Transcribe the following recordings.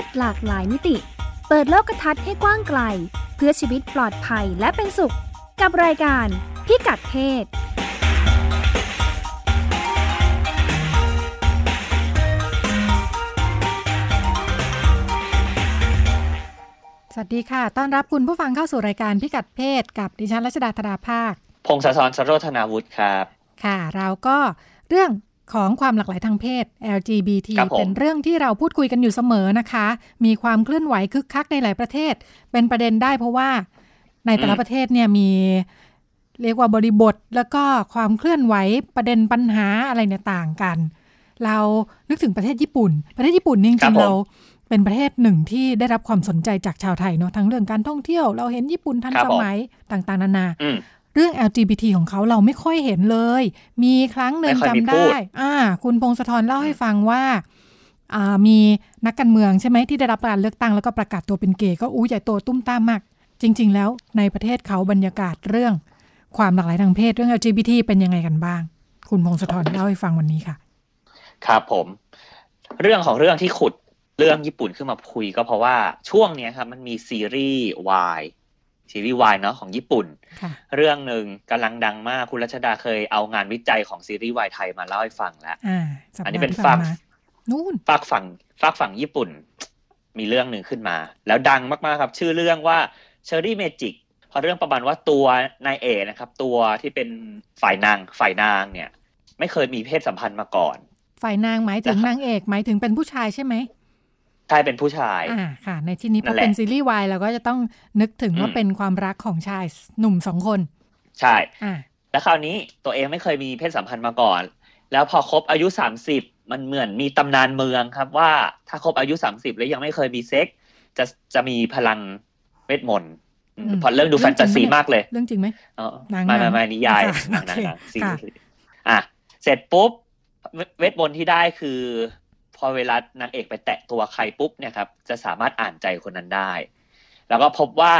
ศหลากหลายมิติ เปิดโลกทัศน์ให้กว้างไกล เพื่อชีวิตปลอดภัยและเป็นสุข กับรายการพิกัดเพศสวัสดีค่ะ ต้อนรับคุณผู้ฟังเข้าสู่รายการพิกัดเพศ กับดิฉันรัชดาธดาภาค พงศธรสโรธนาวุฒิครับ ค่ะ เราก็เรื่อง ของความหลากหลายทางเพศ LGBT ครับผมเป็นเรื่องที่เราพูดคุยกันอยู่เสมอนะคะ มีความเคลื่อนไหวคึกคักในหลายประเทศ เป็นประเด็นได้เพราะว่าในแต่ละประเทศเนี่ยมีเรียกว่าบริบทแล้วก็ความเคลื่อนไหวประเด็นปัญหาอะไรเนี่ยต่างกัน เรานึกถึงประเทศญี่ปุ่น ประเทศญี่ปุ่นนี่จครัริบงผมๆเราเป็นประเทศหนึ่งที่ได้รับความสนใจจากชาวไทยเนาะทั้งเรื่องการท่องเที่ยว เราเห็นญี่ปุ่นทันครับสผมมัยต่างๆ นานาอืม เรื่อง LGBT ของเขาเราไม่ค่อยเห็นเลย มีครั้งหนึ่งไม่ค่อยมีจำพูได้ดอ่า คุณพงศธรเล่าให้ฟังว่าอ่ามีนักการเมืองใช่ไหมที่ได้รับการเลือกตั้งแล้วก็ประกาศตัวเป็นเกย์ก็อู้ใหญ่โตตุ้มตามมาก จริง ๆ แล้วในประเทศเขาบรรยากาศเรื่อง ความหลากหลายทางเพศเรื่อง LGBT เป็นยังไงกันบ้าง คุณพงศธรเล่าให้ฟังวันนี้ค่ะ ครับผม เรื่องของเรื่องที่ขุดเรื่องญี่ปุ่นขึ้นมาคุยก็เพราะว่าช่วงเนี้ยครับมันมีซีรีส์วาย ซีรีส์วายเนาะของญี่ปุ่นค่ะเรื่องหนึ่งกำลังดังมากคุณรัชดาเคยเอางานวิจัยของซีรีส์วายไทยมาเล่าให้ฟังแล้วอ่าสัปดาห์ที่ผ่านมาอันนี้เป็นฝากนู่นฝากฝั่งฝากฝั่งญี่ปุ่น มีเรื่องหนึ่งขึ้นมา แล้วดังมากๆครับ ชื่อเรื่องว่า Cherry Magic พล็อตเรื่องประมาณว่าตัวนายเอกนะครับ ตัวที่เป็นฝ่ายนางฝ่ายนางเนี่ย ไม่เคยมีเพศสัมพันธ์มาก่อน ฝ่ายนางหมายถึงนางเอกหมายถึงเป็นผู้ชายใช่ไหม ใช่เป็นผู้ชายอ่าค่ะ ในที่นี้พนั่อนแหละเป็นซีรีส์วายเราก็จะต้องนึกถึงว่าอืมเป็นความรักของชายหนุ่มสองคน ใช่อ่าแล้วคราวนี้ตัวเองไม่เคยมีเพศสัมพันธ์มาก่อน แล้วพอครบอายุ30มันเหมือนมีตำนานเมืองครับว่าถ้าครบอายุ30แล้วยังไม่เคยมีเซ็กซ์จะจะมีพลังเวทมนต์อืมอืมพอเรื่องดูเรื่แฟองนจริตางไหมซีเนี่ยมากเลย เรื่องจริงไหมอ๋อหนังไม่หนัไม่งไม่นิยายค่ะหนังหนังโอเคหนังซีค่ะรีส์อะเสร็จปุ๊บเวเวทมนต์ที่ได้คือ พอเวลานางเอกไปแตะตัวใครปุ๊บเนี่ยครับจะสามารถอ่านใจคนนั้นได้ แล้วก็พบว่า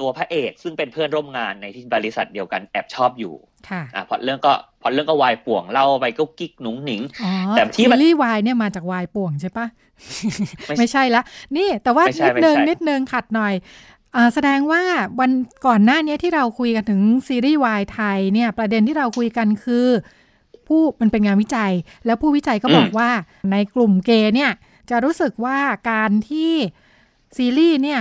ตัวพระเอกซึ่งเป็นเพื่อนร่วมงานในที่บริษัทเดียวกันแอบชอบอยู่ค่ะอะพอเรื่องก็พอเรื่องก็วายป่วงเล่าไปก็กิ๊กหนุ่งหนิงอ๋อแต่ที่ซีมันรีส์วายเนี่ยมาจากวายป่วงใช่ปะไม่ไม่ใช่ละ นี่แต่ว่าไม่ใช่นิดนึงไม่ใช่นิดนึงขัดหน่อยอ่าแสดงว่าวันก่อนหน้านี้ที่เราคุยกันถึงซีรีส์วายไทยเนี่ยประเด็นที่เราคุยกันคือ ผู้มันเป็นงานวิจัย แล้วผู้วิจัยก็บอกว่าในกลุ่มเกย์เนี่ยจะรู้สึกว่าการที่ซีรีส์เนี่ย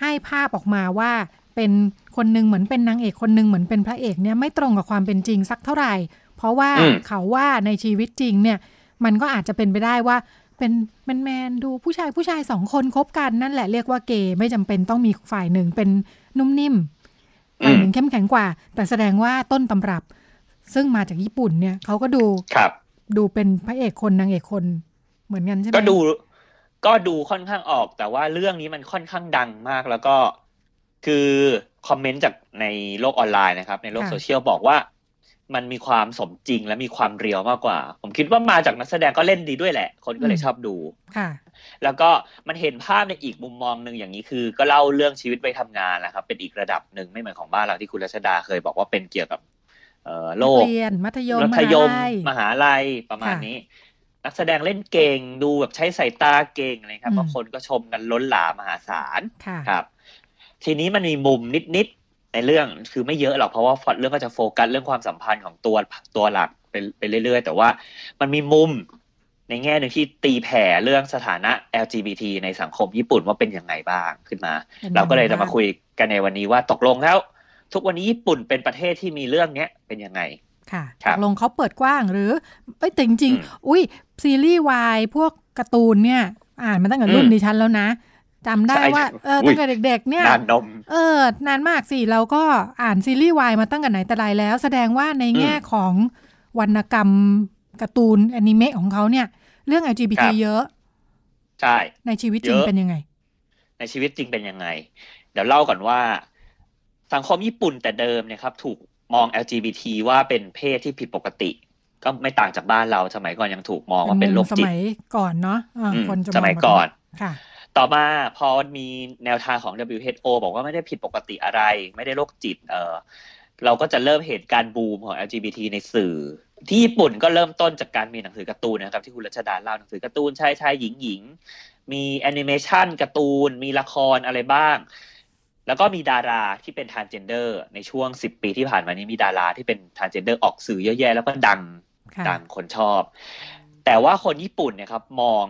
ให้ภาพออกมาว่าเป็นคนหนึ่งเหมือนเป็นนางเอกคนหนึ่งเหมือนเป็นพระเอกเนี่ยไม่ตรงกับความเป็นจริงสักเท่าไหร่ เพราะว่าอืมเขาว่าในชีวิตจริงเนี่ยมันก็อาจจะเป็นไปได้ว่าเป็นแมนแมนๆดูผู้ชายผู้ชายสองคนคบกันนั่นแหละเรียกว่าเกย์ไม่จำเป็นต้องมีฝ่ายหนึ่งเป็นนุ่มนิ่มฝ่ายหนึ่งเข้มแข็งกว่า แต่แสดงว่าต้นตำรับ ซึ่งมาจากญี่ปุ่นเนี่ยเขาก็ดูครับดูเป็นพระเอกคนนางเอกคนเหมือนกันใช่ไหมก็ดู ก็ดูค่อนข้างออก แต่ว่าเรื่องนี้มันค่อนข้างดังมากแล้วก็คือคอมเมนต์จากในโลกออนไลน์นะครับ ในโลกโซเชียลบอกว่า มันมีความสมจริงและมีความเรียวมากกว่า ผมคิดว่ามาจากนักแสดงก็เล่นดีด้วยแหละ คนก็เลยชอบดูค่ะ แล้วก็มันเห็นภาพในอีกมุมมองหนึ่งอย่างนี้คือ ก็เล่าเรื่องชีวิตไปทำงานนะครับ เป็นอีกระดับหนึ่งไม่เหมือนของบ้านเราที่คุณรัชดาเคยบอกว่าเป็นเกี่ยวกับเอ่อ โลนักกเรียนมัธยมมัธยมหาลัยมหาลัยประมาณค่ะนี้ นักแสดงเล่นเก่งดูแบบใช้สายตาเก่งอะไรครับอืมบางคนก็ชมกันล้นหลามมหาศาลค่ะครับ ทีนี้มันมีมุมนิดๆในเรื่องคือไม่เยอะหรอกเพราะว่าพล็อตเรื่องก็จะโฟกัสเรื่องความสัมพันธ์ของตัวตัวหลักไปไปเรื่อยๆ แต่ว่ามันมีมุมในแง่หนึ่งที่ตีแผ่เรื่องสถานะ LGBT ในสังคมญี่ปุ่นว่าเป็นยังไงบ้างขึ้นมาเป็นยังไงเราก็เลยจะมาบ้างคุยกันในวันนี้ว่าตกลงแล้ว ทุกวันนี้ญี่ปุ่นเป็นประเทศที่มีเรื่องเนี้ยเป็นยังไงค่ะครัตบกลงเขาเปิดกว้างหรือเอ้ยแต่จริงอืมๆอุ้ยซีรีส์วายพวกการ์ตูนเนี่ย อ่านมาตั้งแต่รุ่นอืมดิฉันแล้วนะจำได้ใช่ว่าเอออุ๊ตั้ยงแต่เด็ก ๆ เนี่ยนานนมเออนานมากสิเราก็อ่านซีรีส์วายมาตั้งแต่ไหนแต่ไรแล้ว แสดงว่าในแง่ของวรรณกรรมการ์ตูนแอนิเมะของเขาเนี่ย เรื่อง LGBT ครับเยอะ ใช่ ในชีวิตจริงเยอะเป็นยังไง ในชีวิตจริงเป็นยังไง เดี๋ยวเล่าก่อนว่า สังคมญี่ปุ่นแต่เดิมเนี่ยครับ ถูกมอง LGBT ว่าเป็นเพศที่ผิดปกติ ก็ไม่ต่างจากบ้านเราสมัยก่อนยังถูกมองว่าเป็นโรคสจิตมัยก่อนเนาะอ่าอืมคนจะงสมัยแบบก่อนค่ะ ต่อมาพอมีแนวทางของ WHO บอกว่าไม่ได้ผิดปกติอะไร ไม่ได้โรคจิต เออเราก็จะเริ่มเห็นการบูมของ LGBT ในสื่อ ที่ญี่ปุ่นก็เริ่มต้นจากการมีหนังสือการ์ตูนนะครับ ที่คุณรัชดาเล่าหนังสือการ์ตูนชายชายหญิงหญิงมีแอนิเมชันการ์ตูนมีละครอะไรบ้าง แล้วก็มีดาราที่เป็น transgender ในช่วงสิบปีที่ผ่านมานี้มีดาราที่เป็น transgender ออกสื่อเยอะแยะแล้วก็ดังค่ะดังคนชอบ แต่ว่าคนญี่ปุ่นเนี่ยครับมอง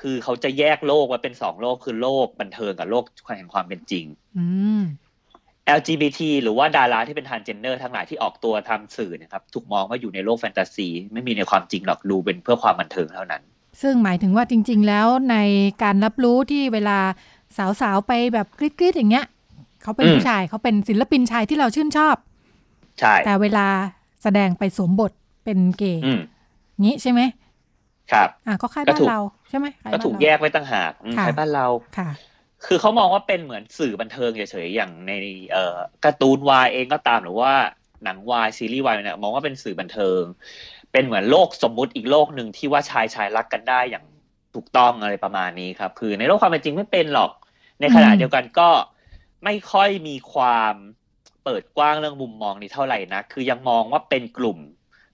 คือเขาจะแยกโลกไว้เป็นสองโลกคือโลกบันเทิงกับโลกแห่งความเป็นจริงอืม LGBT หรือว่าดาราที่เป็นทานเจนเดอร์ทั้งหลายที่ออกตัวทำสื่อเนะครับ ถูกมองว่าอยู่ในโลกแฟนตาซี ไม่มีในความจริงหรอกดูเป็นเพื่อความบันเทิงเท่านั้น ซึ่งหมายถึงว่าจริง ๆ แล้วในการรับรู้ที่เวลาสาวๆ ไปแบบกรี๊ดๆอย่างเงี้ย เขาเป็นอืมผู้ชายเขาเป็นศิลปินชายที่เราชื่นชอบใช่แต่เวลาแสดงไปสวมบทเป็นเกย์อืมงี้ใช่ไหมครับ อะก็คล้ายก็บ้าถูนกเราใช่ไหมคล้ายก็บ้านถูกเราแยกไว้ต่างหากอืมค่ะใช่บ้านเราค่ะ คือเขามองว่าเป็นเหมือนสื่อบันเทิงเฉยๆอย่างในเอ่อการ์ตูนวายเองก็ตามหรือว่าหนังวายซีรีส์วายเนี่ยมองว่าเป็นสื่อบันเทิง เป็นเหมือนโลกสมมุติอีกโลกหนึ่งที่ว่าชายชายรักกันได้อย่างถูกต้องอะไรประมาณนี้ครับ คือในโลกความเป็นจริงไม่เป็นหรอก ในขณะอืมเดียวกันก็ ไม่ค่อยมีความเปิดกว้างเรื่องมุมมองนี้เท่าไหร่นะ คือยังมองว่าเป็นกลุ่ม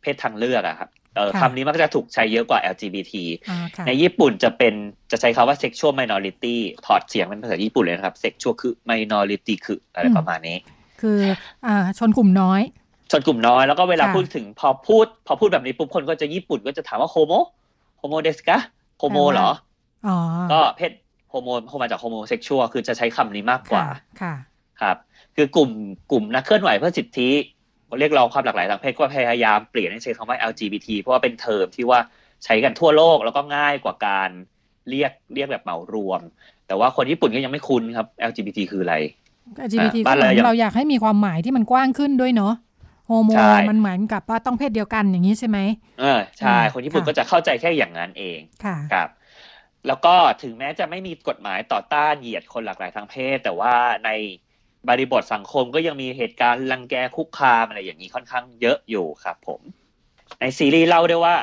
เพศทางเลือกอะครับเออคำนี้มักจะถูกใช้เยอะกว่า LGBT อ่าค่ะในญี่ปุ่นจะเป็นจะใช้คำว่า sexual minority ถอดเสียงเป็นภาษาญี่ปุ่นเลยนะครับ sexual คือ minority คืออะไรอืมประมาณนี้ คืออ่าชนกลุ่มน้อย ชนกลุ่มน้อยแล้วก็เวลาค่ะพูดถึงพอพูด พอพูดแบบนี้ปุ๊บคนก็จะญี่ปุ่นก็จะถามว่าホモ ホモですか ホモ เหรออ๋อก็เพศ ホモ โฮมาจาก homosexual คือจะใช้คำนี้มากกว่าค่ะครับ คือกลุ่มกลุ่มนักเคลื่อนไหวเพื่อสิทธิเรียกร้องความหลากหลายทางเพศก็พยายามเปลี่ยนให้ใช้คำว่า LGBT เพราะว่าเป็นเทอมที่ว่าใช้กันทั่วโลกแล้วก็ง่ายกว่าการเรียกเรียกแบบเหมารวม แต่ว่าคนญี่ปุ่นก็ยังไม่คุ้นครับ LGBT คืออะไร LGBT อะก็บ้านเหมืเราอนยังเราอยากให้มีความหมายที่มันกว้างขึ้นด้วยเนาะโฮโมใช่มันเหมือนกับว่าต้องเพศเดียวกันอย่างนี้ใช่ไหมเออใช่อืมคนญี่ปุ่นค่ะก็จะเข้าใจแค่อย่างนั้นเองค่ะครับ แล้วก็ถึงแม้จะไม่มีกฎหมายต่อต้านเหยียดคนหลากหลายทางเพศ แต่ว่าในบริบทสังคมก็ยังมีเหตุการณ์รังแกคุกคามอะไรอย่างนี้ค่อนข้างเยอะอยู่ครับผม ในซีรีส์เล่าด้วยว่า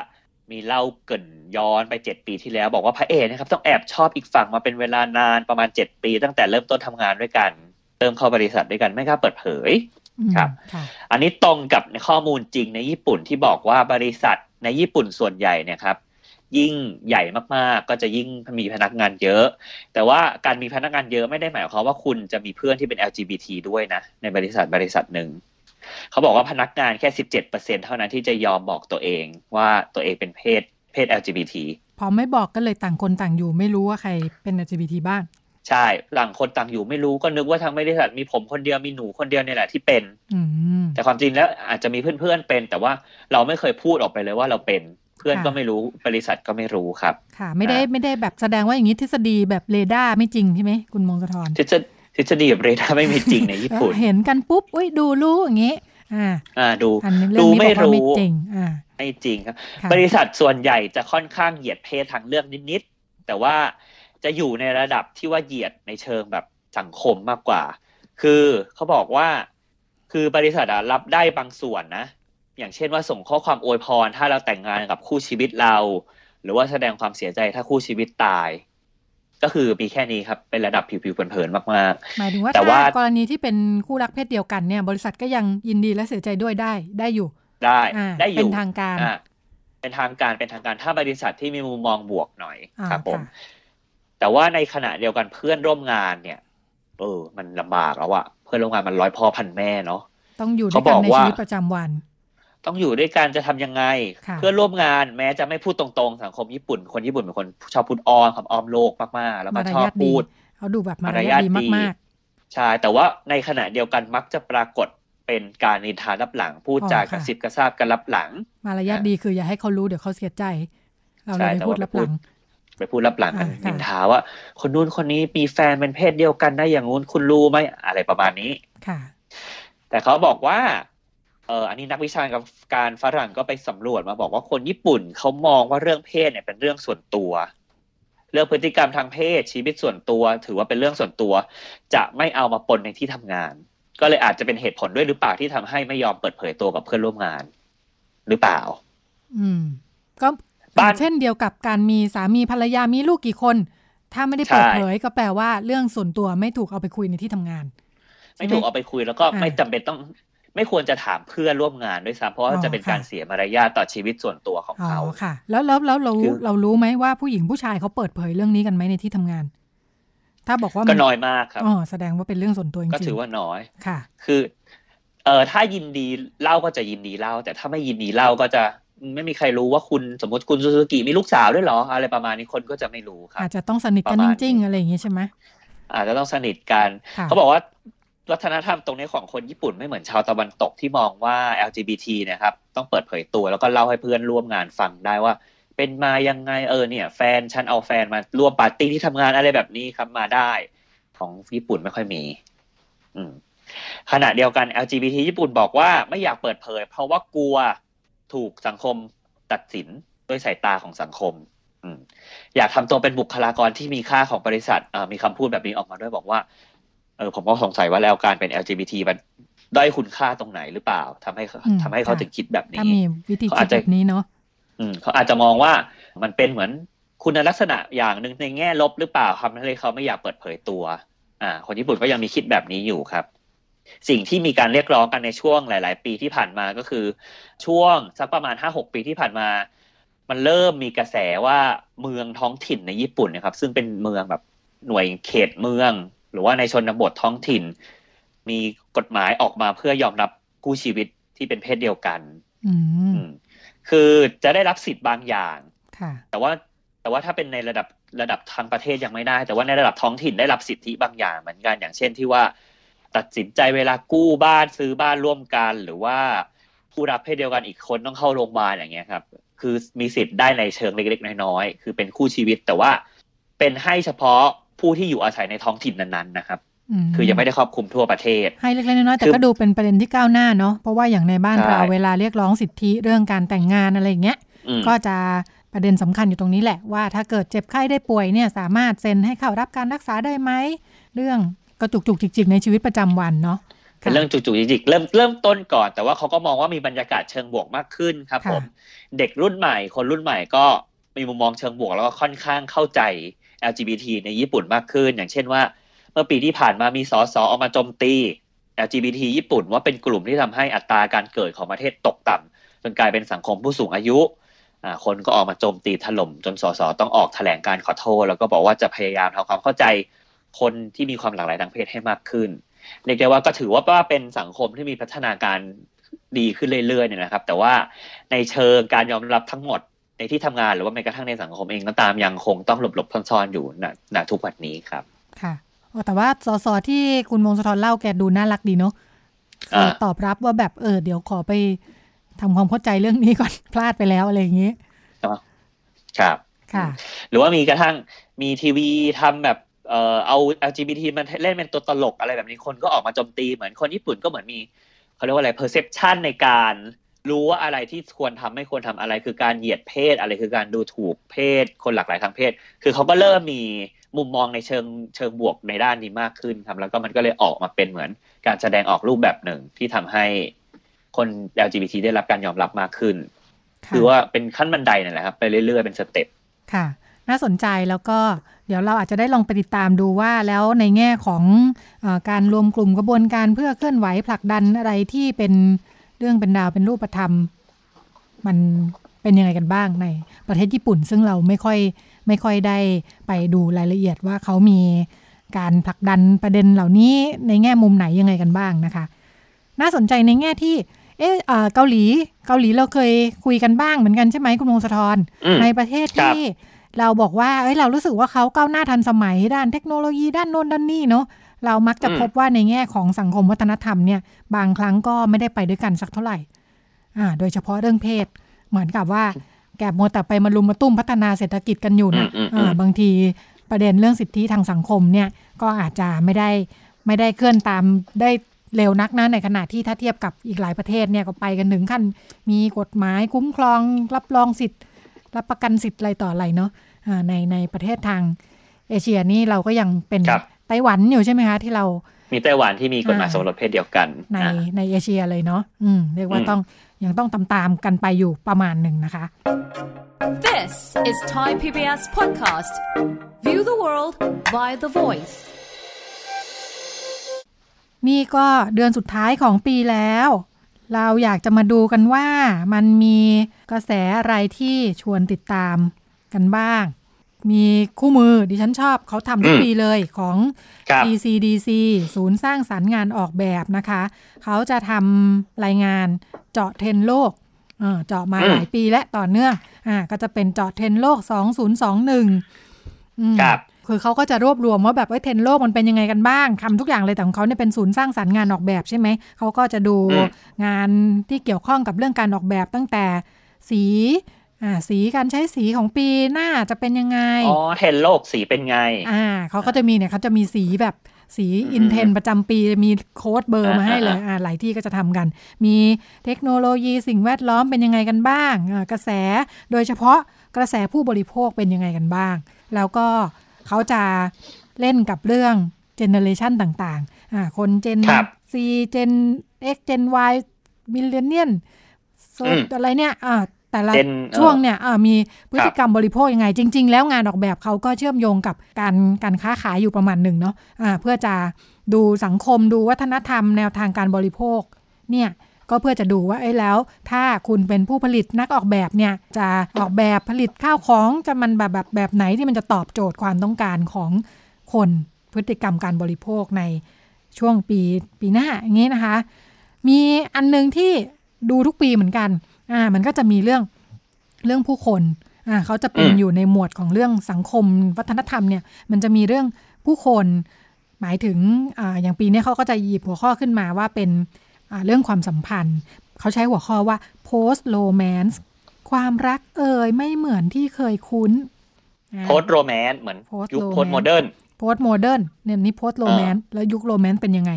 มีเล่าเกรินย้อนไปเจ็ดปีที่แล้ว บอกว่าพระเอกนะครับ ต้องแอบชอบอีกฝั่งมาเป็นเวลานานประมาณเจ็ดปี ตั้งแต่เริ่มต้นทำงานด้วยกันเริ่มเข้าบริษัทด้วยกันไม่กล้าเปิดเผยอืมครับค่ะอันนี้ตรงกับในข้อมูลจริงในญี่ปุ่นที่บอกว่าบริษัทในญี่ปุ่นส่วนใหญ่เนี่ยครับ ยิ่งใหญ่มากๆ ก็จะยิ่งมีพนักงานเยอะ แต่ว่าการมีพนักงานเยอะไม่ได้หมายความว่าคุณจะมีเพื่อนที่เป็น LGBT ด้วยนะ ในบริษัทบริษัทหนึ่งเขาบอกว่าพนักงานแค่17%เท่านั้นที่จะยอมบอกตัวเองว่าตัวเองเป็นเพศเพศ LGBT พอไม่บอกก็เลยต่างคนต่างอยู่ไม่รู้ว่าใครเป็น LGBT บ้าง ใช่หลังคนต่างอยู่ไม่รู้ก็นึกว่าทางบริษัทมีผมคนเดียวมีหนูคนเดียวเนี่ยแหละที่เป็นอืมแต่ความจริงแล้วอาจจะมีเพื่อนๆเป็น แต่ว่าเราไม่เคยพูดออกไปเลยว่าเราเป็น เพื่อนค่ะก็ไม่รู้บริษัทก็ไม่รู้ครับ ค่ะ ไม่ได้อ่าไม่ได้แบบแสดงว่าอย่างนี้ทฤษฎีแบบเรดาร์ไม่จริงใช่ไหมคุณมงคลทรทฤษฎีทฤษฎีแบบเรดาร์ไม่มีจริงในญี่ปุ่น เห็นกันปุ๊บอุ้ยดูรู้อย่างนี้ อ่า อ่าดูอันนี้เรื่องนี้ดูไม่บอกว่าไม่รู้จริงอ่าไม่จริงครับค่ะบริษัทส่วนใหญ่จะค่อนข้างเหยียดเพศทางเลือกนิดๆแต่ว่าจะอยู่ในระดับที่ว่าเหยียดในเชิงแบบสังคมมากกว่า คือเขาบอกว่า คือบริษัทอะรับได้บางส่วนนะ อย่างเช่นว่าส่งข้อความอวยพร ถ้าเราแต่งงานกับคู่ชีวิตเรา หรือว่าแสดงความเสียใจถ้าคู่ชีวิตตาย ก็คือมีแค่นี้ครับเป็นระดับผิวๆเผินๆมากหมายถึงว่าแต่ถ้าว่ากรณีที่เป็นคู่รักเพศเดียวกันเนี่ย บริษัทก็ยังยินดีและเสียใจด้วยได้ได้อยู่ๆได้อ่าได้อยู่เป็นทางการอ่าเป็นทางการเป็นทางการถ้าบริษัทที่มีมุมมองบวกหน่อยอ่าครับผมค่ะแต่ว่าในขณะเดียวกันเพื่อนร่วมงานเนี่ย เออ มันลำบากแล้วอะเพื่อนร่วมงานมันร้อยพ่อพันแม่เนาะต้องอยู่ด้วยเขากับนอกในว่าชีวิตประจำวัน ต้องอยู่ด้วยกันจะทำยังไงค่ะเพื่อนร่วมงานแม้จะไม่พูดตรงๆ สังคมญี่ปุ่น คนญี่ปุ่นเป็นคนชอบพูดอ้อมคำอ้อมโลกมากๆ แล้วก็มารชอบยาทดีพูดเขาดูแบบมารารายรายททดีดีมากใช่แต่ว่าในขณะเดียวกันมักจะปรากฏเป็นการนินทารับหลัง พูดจาอ๋อค่ะกระซิบกระซาบกันรับหลังๆมารยาทดีคืออย่าให้เขารู้เดี๋ยวเขาเสียใจ เราเลใช่ยแต่ไม่พูดว่ารับหลังไปพูดรับหลังกันอ่าค่ะนินทาว่า คนนู้นคนนี้มีแฟนเป็นเพศเดียวกันนะอย่างงู้นคุณรู้ไหมอะไรประมาณนี้ค่ะ แต่เขาบอกว่า เอออันนี้นักวิชาการฝรั่งก็ไปสำรวจมาบอกว่าคนญี่ปุ่นเขามองว่าเรื่องเพศเนี่ยเป็นเรื่องส่วนตัว เรื่องพฤติกรรมทางเพศชีวิตส่วนตัว ถือว่าเป็นเรื่องส่วนตัว จะไม่เอามาปนในที่ทำงาน ก็เลยอาจจะเป็นเหตุผลด้วยหรือเปล่าที่ทำให้ไม่ยอมเปิดเผยตัวกับเพื่อนร่วมงาน หรือเปล่า อืม ก็บ้านเช่นเดียวกับการมีสามีภรรยามีลูกกี่คน ถ้าไม่ได้เปิดใช่เผยก็แปลว่าเรื่องส่วนตัวไม่ถูกเอาไปคุยในที่ทำงานไม่ถูกเอาไปคุยแล้วก็อ่าไม่จำเป็นต้อง ไม่ควรจะถามเพื่อนร่วมงานด้วยซ้ำเพราะว่าอ๋อจะเป็นค่ะการเสียมารยาทต่อชีวิตส่วนตัวของอ๋อเขาค่ะ แล้วแล้วแล้วเราคือเรารู้ไหมว่าผู้หญิงผู้ชายเขาเปิดเผยเรื่องนี้กันไหมในที่ทำงาน ถ้าบอกว่ามัก็น้อยมากครับอ๋อแสดงว่าเป็นเรื่องส่วนตัวจริงๆก็ถือว่าน้อยค่ะ คือเออถ้ายินดีเล่าก็จะยินดีเล่า แต่ถ้าไม่ยินดีเล่าก็จะไม่มีใครรู้ว่าคุณสมมติคุณซูซูกิมีลูกสาวด้วยเหรอ อะไรประมาณนี้คนก็จะไม่รู้ครับอาจจะต้องสนิทกันประจมาณริงนี้ๆอะไรอย่างงี้ใช่ไหมอาจจะต้องสนิทกันค่ะเขาบอกว่า วัฒนธรรมตรงนี้ของคนญี่ปุ่นไม่เหมือนชาวตะวันตกที่มองว่า LGBT นะครับ ต้องเปิดเผยตัวแล้วก็เล่าให้เพื่อนร่วมงานฟังได้ว่า เป็นมายังไงเออเนี่ย แฟนฉันเอาแฟนมาร่วมปาร์ตี้ที่ทำงานอะไรแบบนี้ครับมาได้ ของญี่ปุ่นไม่ค่อยมี อืมขณะเดียวกัน LGBT ญี่ปุ่นบอกว่าไม่อยากเปิดเผย เพราะว่ากลัวถูกสังคมตัดสินด้วยสายตาของสังคมอมอยากทำตัวเป็นบุคลากรที่มีค่าของบริษัทมีคำพูดแบบนี้ออกมาด้วยบอกว่า เออผมก็สงสัยว่าแล้วการเป็น LGBT มันด้อยคุณค่าตรงไหนหรือเปล่าทำให้อืมทำให้เขาค่ะถึงคิดแบบถ้านี้มีวิธีเขาคิอาดจจะแบบนี้เนาะอืมเขาอาจจะมองว่ามันเป็นเหมือนคุณลักษณะอย่างหนึ่งในแง่ลบหรือเปล่าทำให้เขาไม่อยากเปิดเผยตัว อ่า คนญี่ปุ่นก็ยังมีคิดแบบนี้อยู่ครับ สิ่งที่มีการเรียกร้องกันในช่วงหลาย ๆ ปีที่ผ่านมาก็คือ ช่วงสักประมาณห้าหกปีที่ผ่านมา มันเริ่มมีกระแสว่าเมืองท้องถิ่นในญี่ปุ่นนะครับ ซึ่งเป็นเมืองแบบหน่วยเขตเมือง หรือว่าในชนบทท้องถิ่น มีกฎหมายออกมาเพื่อยอมรับคู่ชีวิตที่เป็นเพศเดียวกันอืมอืมคือจะได้รับสิทธิ์บางอย่างค่ะแต่ว่าแต่ว่าถ้าเป็นในระดับระดับทางประเทศยังไม่ได้ แต่ว่าในระดับท้องถิ่นได้รับสิทธิบางอย่างเหมือนกันอย่างเช่นที่ว่า ตัดสินใจเวลากู้บ้านซื้อบ้านร่วมกัน หรือว่าผู้รับเพศเดียวกันอีกคนต้องเข้าโรงพยาบาลอย่างเงี้ยครับ คือมีสิทธิ์ได้ในเชิงเล็กๆน้อยๆคือเป็นคู่ชีวิต แต่ว่าเป็นให้เฉพาะ ผู้ที่อยู่อาศัยในท้องถิ่นนั้นๆนะครับมคือยังไม่ได้ครอบคลุมทั่วประเทศ ให้เล็กๆน้อยๆแต่คือก็ดูเป็นประเด็นที่ก้าวหน้าเนาะเพราะว่าอย่างในบ้านใช่เราเวลาเรียกร้องสิทธิเรื่องการแต่งงานอะไรอย่างเงี้ยอืมก็จะประเด็นสำคัญอยู่ตรงนี้แหละว่าถ้าเกิดเจ็บไข้ได้ป่วยเนี่ยสามารถเซ็นให้เข้ารับการรักษาได้ไหมเรื่องกระจุกจุกจิกจิกๆในชีวิตประจำวันเนาะเป็นเรื่องจุกๆจิกๆเริ่มเริ่มต้นก่อนแต่ว่าเขาก็มองว่ามีบรรยากาศเชิงบวกมากขึ้นครับค่ะผมเด็กรุ่นใหม่คนรุ่นใหม่ก็มีมุมมองเชิงบวกแล้วก็ค่อนข้างเข้าใจ LGBT ในญี่ปุ่นมากขึ้น อย่างเช่นว่า เมื่อปีที่ผ่านมามีสสออกมาโจมตี LGBT ญี่ปุ่นว่าเป็นกลุ่มที่ทำให้อัตราการเกิดของประเทศตกต่ำจนกลายเป็นสังคมผู้สูงอายุคนก็ออกมาโจมตีถล่ม จนสสต้องออกแถลงการขอโทษ แล้วก็บอกว่าจะพยายามทำความเข้าใจคนที่มีความหลากหลายทางเพศให้มากขึ้นเรียกได้ว่าก็ถือว่าว่าเป็นสังคมที่มีพัฒนาการดีขึ้นเรื่อยๆเนี่ยนะครับ แต่ว่าในเชิงการยอมรับทั้งหมด ในที่ทำงานหรือว่าแม้กระทั่งในสังคมเองก็ตามยังคงต้องหลบๆซ่อนๆอยู่ณณทุกวันนี้ครับ ค่ะโอ้แต่ว่าสสที่คุณมงคลทรเล่าแกดูน่ารักดีเนาะคืออ่าตอบรับว่าแบบเออ เดี๋ยวขอไปทำความเข้าใจเรื่องนี้ก่อนพลาดไปแล้วอะไรอย่างนี้ครับค่ะ หรือว่ามีกระทั่งมีทีวีทำแบบเอ่อเอา LGBT มันเล่นเป็นตัวตลกอะไรแบบนี้คนก็ออกมาโจมตีเหมือนคนญี่ปุ่นก็เหมือนมีเขาเรียกว่าอะไร perception ในการ รู้ว่าอะไรที่ควรทำไม่ควรทำอะไร คือการเหยียดเพศอะไรคือการดูถูกเพศ คนหลากหลายทางเพศ คือเขาก็เริ่มมีมุมมองในเชิงเชิงบวกในด้านนี้มากขึ้นครับ แล้วก็มันก็เลยออกมาเป็นเหมือนการแสดงออกรูปแบบหนึ่งที่ทำให้คน LGBT ได้รับการยอมรับมากขึ้นค่ะคือว่าเป็นขั้นบันไดนั่นแหละครับ ไปเรื่อยๆ เป็นสเต็ปค่ะ น่าสนใจแล้วก็เดี๋ยวเราอาจจะได้ลองไปติดตามดูว่าแล้วในแง่ของเออการรวมกลุ่มกระบวนการเพื่อเคลื่อนไหวผลักดันอะไรที่เป็น เรื่องเป็นดาวเป็นรูปธรรม มันเป็นยังไงกันบ้างในประเทศญี่ปุ่น ซึ่งเราไม่ค่อยไม่ค่อยได้ไปดูรายละเอียดว่าเขามีการผลักดันประเด็นเหล่านี้ในแง่มุมไหนยังไงกันบ้างนะคะ น่าสนใจในแง่ที่ เออเอ่อเกาหลี เกาหลีเราเคยคุยกันบ้างเหมือนกันใช่ไหมคุณวงศธรอืมในประเทศครับที่เราบอกว่าเอ้ยเรารู้สึกว่าเขาก้าวหน้าทันสมัยด้านเทคโนโลยีด้านโน้นด้านนี้เนาะ เรามักจะอืมพบว่าในแง่ของสังคมวัฒนธรรมเนี่ยบางครั้งก็ไม่ได้ไปด้วยกันสักเท่าไหร่อ่าโดยเฉพาะเรื่องเพศ เหมือนกับว่าแกบโมวแต่ไปมารุมมาตุ้มพัฒนาเศรษฐกิจกันอยู่นะอืมอืมอืมอ่าบางทีประเด็นเรื่องสิทธิทางสังคมเนี่ยก็อาจจะไม่ได้ไม่ได้เคลื่อนตามได้เร็วนักนะในขณะที่ถ้าเทียบกับอีกหลายประเทศเนี่ยก็ไปกันถึงขั้นมีกฎหมายคุ้มครอง รับรองสิทธิ์ รับประกันสิทธิ์อะไรต่ออะไรเนาะอ่าในในประเทศทางเอเชียนี่เราก็ยังเป็นครับ ไต้หวันอยู่ใช่ไหมคะที่เรา มีไต้หวันที่มีกฎหมายอ่าสมรสเพศเดียวกันในอ่าในเอเชียเลยเนาะอืมเรียกว่าอืมต้องยังต้องตามตามๆกันไปอยู่ประมาณหนึ่งนะคะ This is Thai PBS podcast. View the world via the voice. นี่ก็เดือนสุดท้ายของปีแล้ว เราอยากจะมาดูกันว่ามันมีกระแสอะไรที่ชวนติดตามกันบ้าง มีคู่มือดิฉันชอบเขาทำทุกอืมปีเลยของครับ ECDC ศูนย์สร้างสรรค์งานออกแบบนะคะ เขาจะทำรายงานเจาะเทรนด์โลกเออเจาะมาอืมหลายปีและต่อเนื่องอ่าก็จะเป็นเจาะเทรนด์โลก 2021อืมครับคือเขาก็จะรวบรวมว่าแบบว่าเทรนด์โลกมันเป็นยังไงกันบ้างทำทุกอย่างเลยแต่ของเขาเนี่ยเป็นศูนย์สร้างสรรค์งานออกแบบใช่ไหมเขาก็จะดูอืมงานที่เกี่ยวข้องกับเรื่องการออกแบบตั้งแต่สี อ่าสีการใช้สีของปีหน้าจะเป็นยังไง อ๋อ เห็นโลกสีเป็นไง อ่าเขาก็จะมีเนี่ยเขาจะมีสีแบบสีอืมอินเทนประจำปีมีโค้ดเบอร์มาให้เลยอ่าอ่าหลายที่ก็จะทำกัน มีเทคโนโลยีสิ่งแวดล้อมเป็นยังไงกันบ้างอ่ากระแสโดยเฉพาะกระแสผู้บริโภคเป็นยังไงกันบ้าง แล้วก็เขาจะเล่นกับเรื่องเจเนอเรชันต่างๆอ่าคนเจนครับ C เจน X เจน Y มิลเลนเนียนโซอืมอะไรเนี่ยอ่า แต่ละ Gen ช่วงเนี่ยอ่ามีพฤติกรรมครับบริโภคยังไง จริง ๆ แล้วงานออกแบบเขาก็เชื่อมโยงกับการการค้าขายอยู่ประมาณหนึ่งเนาะอ่าเพื่อจะดูสังคมดูวัฒนธรรมแนวทางการบริโภคเนี่ยก็เพื่อจะดูว่าเอ้ยแล้ว ถ้าคุณเป็นผู้ผลิตนักออกแบบเนี่ยจะออกแบบผลิตข้าวของจะมันแบบแบบแบบไหนที่มันจะตอบโจทย์ความต้องการของคนพฤติกรรมการบริโภคในช่วงปีปีหน้าอย่างนี้นะคะ มีอันหนึงที่ดูทุกปีเหมือนกัน อ่ามันก็จะมีเรื่องเรื่องผู้คนอ่าเขาจะเป็นอืมอยู่ในหมวดของเรื่องสังคมวัฒนธรรมเนี่ย มันจะมีเรื่องผู้คนหมายถึงอ่าอย่างปีนี้เขาก็จะหยิบหัวข้อขึ้นมาว่าเป็นอ่าเรื่องความสัมพันธ์ เขาใช้หัวข้อว่า post romance ความรักเอ่ยไม่เหมือนที่เคยคุ้นpost-romance เหมือน Post ยุค romance postmodern postmodern เนี่ยนี่ post-romance แล้วยุค romance เป็นยังไง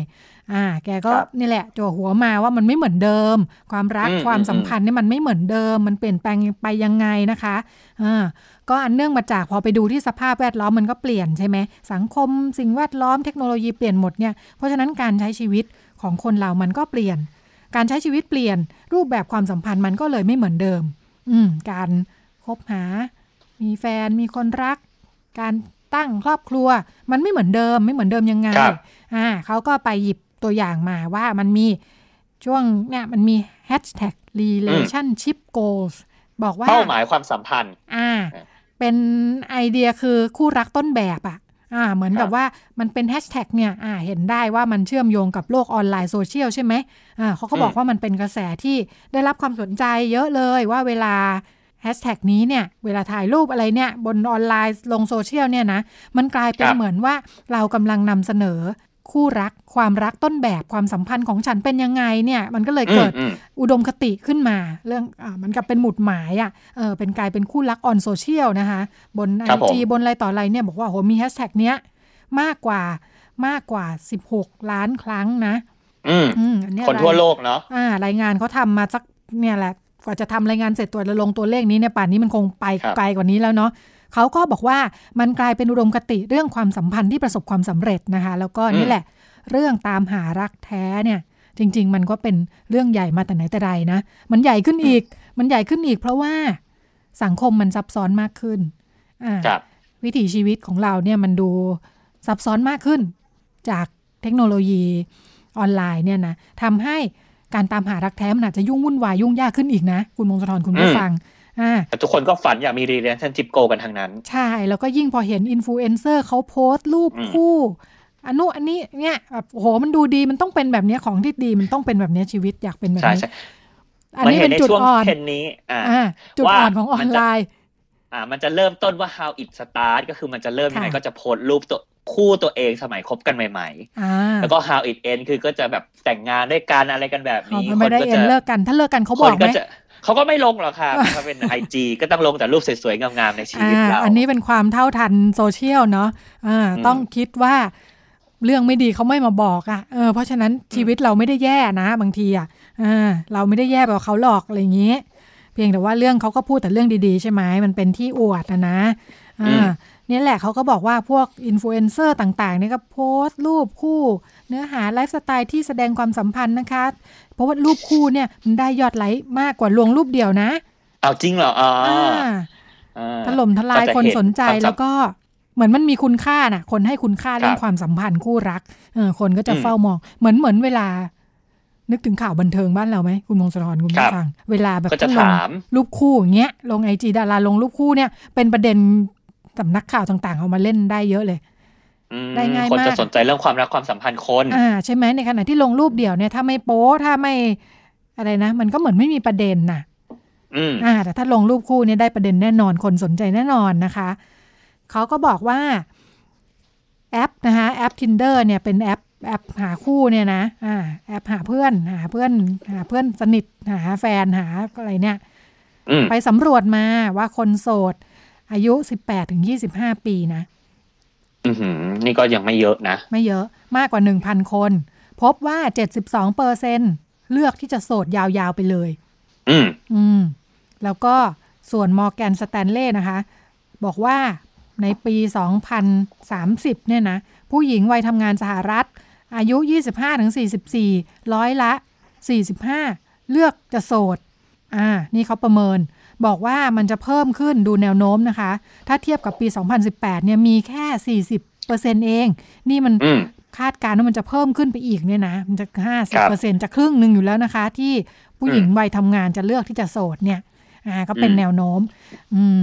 อ่า แกก็ครับนี่แหละจั่วหัวมาว่ามันไม่เหมือนเดิม ความรักอืมความอืมสัมพันธ์เนี่ยมันไม่เหมือนเดิม มันเปลี่ยนแปลงไปยังไงนะคะอ่าก็อันเนื่องมาจากพอไปดูที่สภาพแวดล้อมมันก็เปลี่ยนใช่ไหมสังคมสิ่งแวดล้อมเทคโนโลยีเปลี่ยนหมดเนี่ยเพราะฉะนั้นการใช้ชีวิตของคนเรามันก็เปลี่ยน การใช้ชีวิตเปลี่ยนรูปแบบความสัมพันธ์มันก็เลยไม่เหมือนเดิม อืมการคบหา มีแฟนมีคนรัก การตั้งครอบครัว มันไม่เหมือนเดิม ไม่เหมือนเดิมยังไงครับอ่าเขาก็ไปหยิบ ตัวอย่างมาว่ามันมีช่วงเนี่ยมันมี hashtag relationship goals บอกว่าเป้าหมายความสัมพันธ์ อ่าเออเป็นไอเดียคือคู่รักต้นแบบอะอ่า เหมือนครักับบว่ามันเป็นแฮชแท็กเนี่ย อ่า เห็นได้ว่ามันเชื่อมโยงกับโลกออนไลน์โซเชียลใช่ไหมอ่าเขาก็บอกอืมว่ามันเป็นกระแสที่ได้รับความสนใจเยอะเลยว่าเวลาแฮชแท็กนี้เนี่ย เวลาถ่ายรูปอะไรเนี่ย บนออนไลน์ลงโซเชียลเนี่ยนะ มันกลายเป็นครับเหมือนว่าเรากำลังนำเสนอ คู่รักความรักต้นแบบความสัมพันธ์ของฉันเป็นยังไงเนี่ยมันก็เลยเกิดอืมอุดมคติขึ้นมา เรื่องอ่ามันกลับเป็นหมุดหมายอะเออเป็นกลายเป็นคู่รัก on social นะคะ บน IG ครับผมบนอะไรต่ออะไรเนี่ยบอกว่าโหมีแฮชแท็กเนี้ยมากกว่ามากกว่า 16 ล้านครั้งนะ อืมอืมอันเนี้ยคนทั่วรายโลกเนาะอ่ารายงานเขาทำมาสักเนี่ยแหละกว่าจะทำรายงานเสร็จตัวจแล้วลงตัวเลขนี้เนี่ยป่านนี้มันคงไปครับไกลกว่านี้แล้วเนาะ เขาก็บอกว่ามันกลายเป็นอุดมคติเรื่องความสัมพันธ์ที่ประสบความสำเร็จนะคะ แล้วก็นี่แหละ เรื่องตามหารักแท้เนี่ย จริง ๆ มันก็เป็นเรื่องใหญ่มาแต่ไหนแต่ไรนะ มันใหญ่ขึ้นอีก มันใหญ่ขึ้นอีก เพราะว่าสังคมมันซับซ้อนมากขึ้นอ่าครับวิถีชีวิตของเราเนี่ยมันดูซับซ้อนมากขึ้น จากเทคโนโลยีออนไลน์เนี่ยนะทำให้การตามหารักแท้มันอาจจะยุ่งวุ่นวายยุ่งยากขึ้นอีกนะ คุณมงคลธรคุณผู้อืมฟังอ่า แต่ทุกคนก็ฝันอยากมี relationship goal กันทั้งนั้น ใช่ แล้วก็ยิ่งพอเห็นอินฟลูเอนเซอร์เขาโพสต์รูปอืมคู่อันนู้นอันนี้เนี่ยแบบโอ้โหมันดูดีมันต้องเป็นแบบเนี้ยของที่ดีมันต้องเป็นแบบเนี้ยชีวิตอยากเป็นแบบใช่นี้ใช่อันนี้เห็เป็นนในจุดอ่อนมันเห็นในช่วงเทรนด์นี้อ่าอ่าจุดว่าอ่อนของออมันนจะไลน์ อ่า มันจะเริ่มต้นว่า how it start ก็คือมันจะเริ่มยังไงค่ะก็จะโพสต์รูปตัวคู่ตัวเองสมัยคบกันใหม่อ่าๆแล้วก็ how it end คือก็จะแบบแต่งงานด้วยกันอะไรกันแบบเขานี้ไม่ได้ก็เอ็จะนเลิกกัน ถ้าเลิกกันเขาคบอนกไหก็มจะ เขาก็ไม่ลงหรอกค่ะถ้าเป็น IG ก็ต้องลงแต่รูปสวยๆ งามๆ ในชีวิตอ่าเรา อันนี้เป็นความเท่าทันโซเชียลเนาะอ่าอืมต้องคิดว่าเรื่องไม่ดีเขาไม่มาบอกอะ่ะเออเพราะฉะนั้นชีวิตเราไม่ได้แย่นะ บางทีอะ่ะอ่าเราไม่ได้แย่แบบเขาหลอกอะไรอย่างนี้เพียงแต่ว่าเรื่องเขาก็พูดแต่เรื่องดีๆ ใช่ไหมมันเป็นที่อวดนะนะอ่าเนี่ยแหละเขาก็บอกว่าพวกอินฟลูเอนเซอร์ต่างๆเนี่ยก็โพสต์รูปคู่ เนื้อหาไลฟ์สไตล์ที่แสดงความสัมพันธ์นะคะ เพราะว่ารูปคู่เนี่ยมันได้ยอดไลค์มากกว่าลงรูปเดียวนะ เอาจริงเหรออ๋ออ่าอ่าถล่มทลายก็จะคนเห็นสนใจความสัมแล้วก็เหมือนมันมีคุณค่าน่ะ คนให้คุณค่าเรื่องครับความสัมพันธ์คู่รักเออคนก็จะอืมเฝ้ามอง เหมือนเหมือนเวลา นึกถึงข่าวบันเทิงบ้านเราไหมคุณมงคลธรคุณครัผู้บฟัง เวลาแบบก็จะถ้ลงถามรูปคู่อย่างเงี้ยลงไอจีดาราลงรูปคู่เนี่ย เป็นประเด็นสำนักข่าวต่างๆ เอามาเล่นได้เยอะเลยอืม ได้ง่ายคนมากจะสนใจเรื่องความรักความสัมพันธ์คนอ่าใช่ไหมในขณะที่ลงรูปเดี่ยวเนี่ยถ้าไม่โป๊ถ้าไม่อะไรนะ มันก็เหมือนไม่มีประเด็นน่ะอืมอ่า แต่ถ้าลงรูปคู่เนี่ยได้ประเด็นแน่นอนคนสนใจแน่นอนนะคะเขาก็บอกว่าแอปนะคะแอป Tinder เนี่ยเป็นแอปแอปหาคู่เนี่ยนะอ่าแอปหาเพื่อนหาเพื่อนหาเพื่อนสนิทหาแฟนหาอะไรเนี่ยอืมไปสำรวจมาว่าคนโสด อายุ 18ถึง25 ปีนะ อือหือนี่ก็ยังไม่เยอะนะ ไม่เยอะมากกว่า1,000คน พบว่า72เปอร์เซนเลือกที่จะโสดยาวๆไปเลย อืมอืม แล้วก็ส่วนมอร์แกนสแตนเล่นะคะ บอกว่าในปี 2030 เนี่ยนะ ผู้หญิงวัยทำงานสหรัฐ อายุ 25-44 ร้อยละ 45 เลือกจะโสด อ่า นี่เขาประเมิน บอกว่ามันจะเพิ่มขึ้นดูแนวโน้มนะคะ ถ้าเทียบกับปี 2018 เนี่ยมีแค่ 40เปอร์เซ็นเอง นี่มันคาดการณ์ว่ามันจะเพิ่มขึ้นไปอีกเนี่ยนะ มันจะห้าสิบเปอร์เซ็นจะครึ่งหนึ่งอยู่แล้วนะคะ ที่ผู้หญิงวัยทำงานจะเลือกที่จะโสดเนี่ย อ่า ก็เป็นแนวโน้ม อืม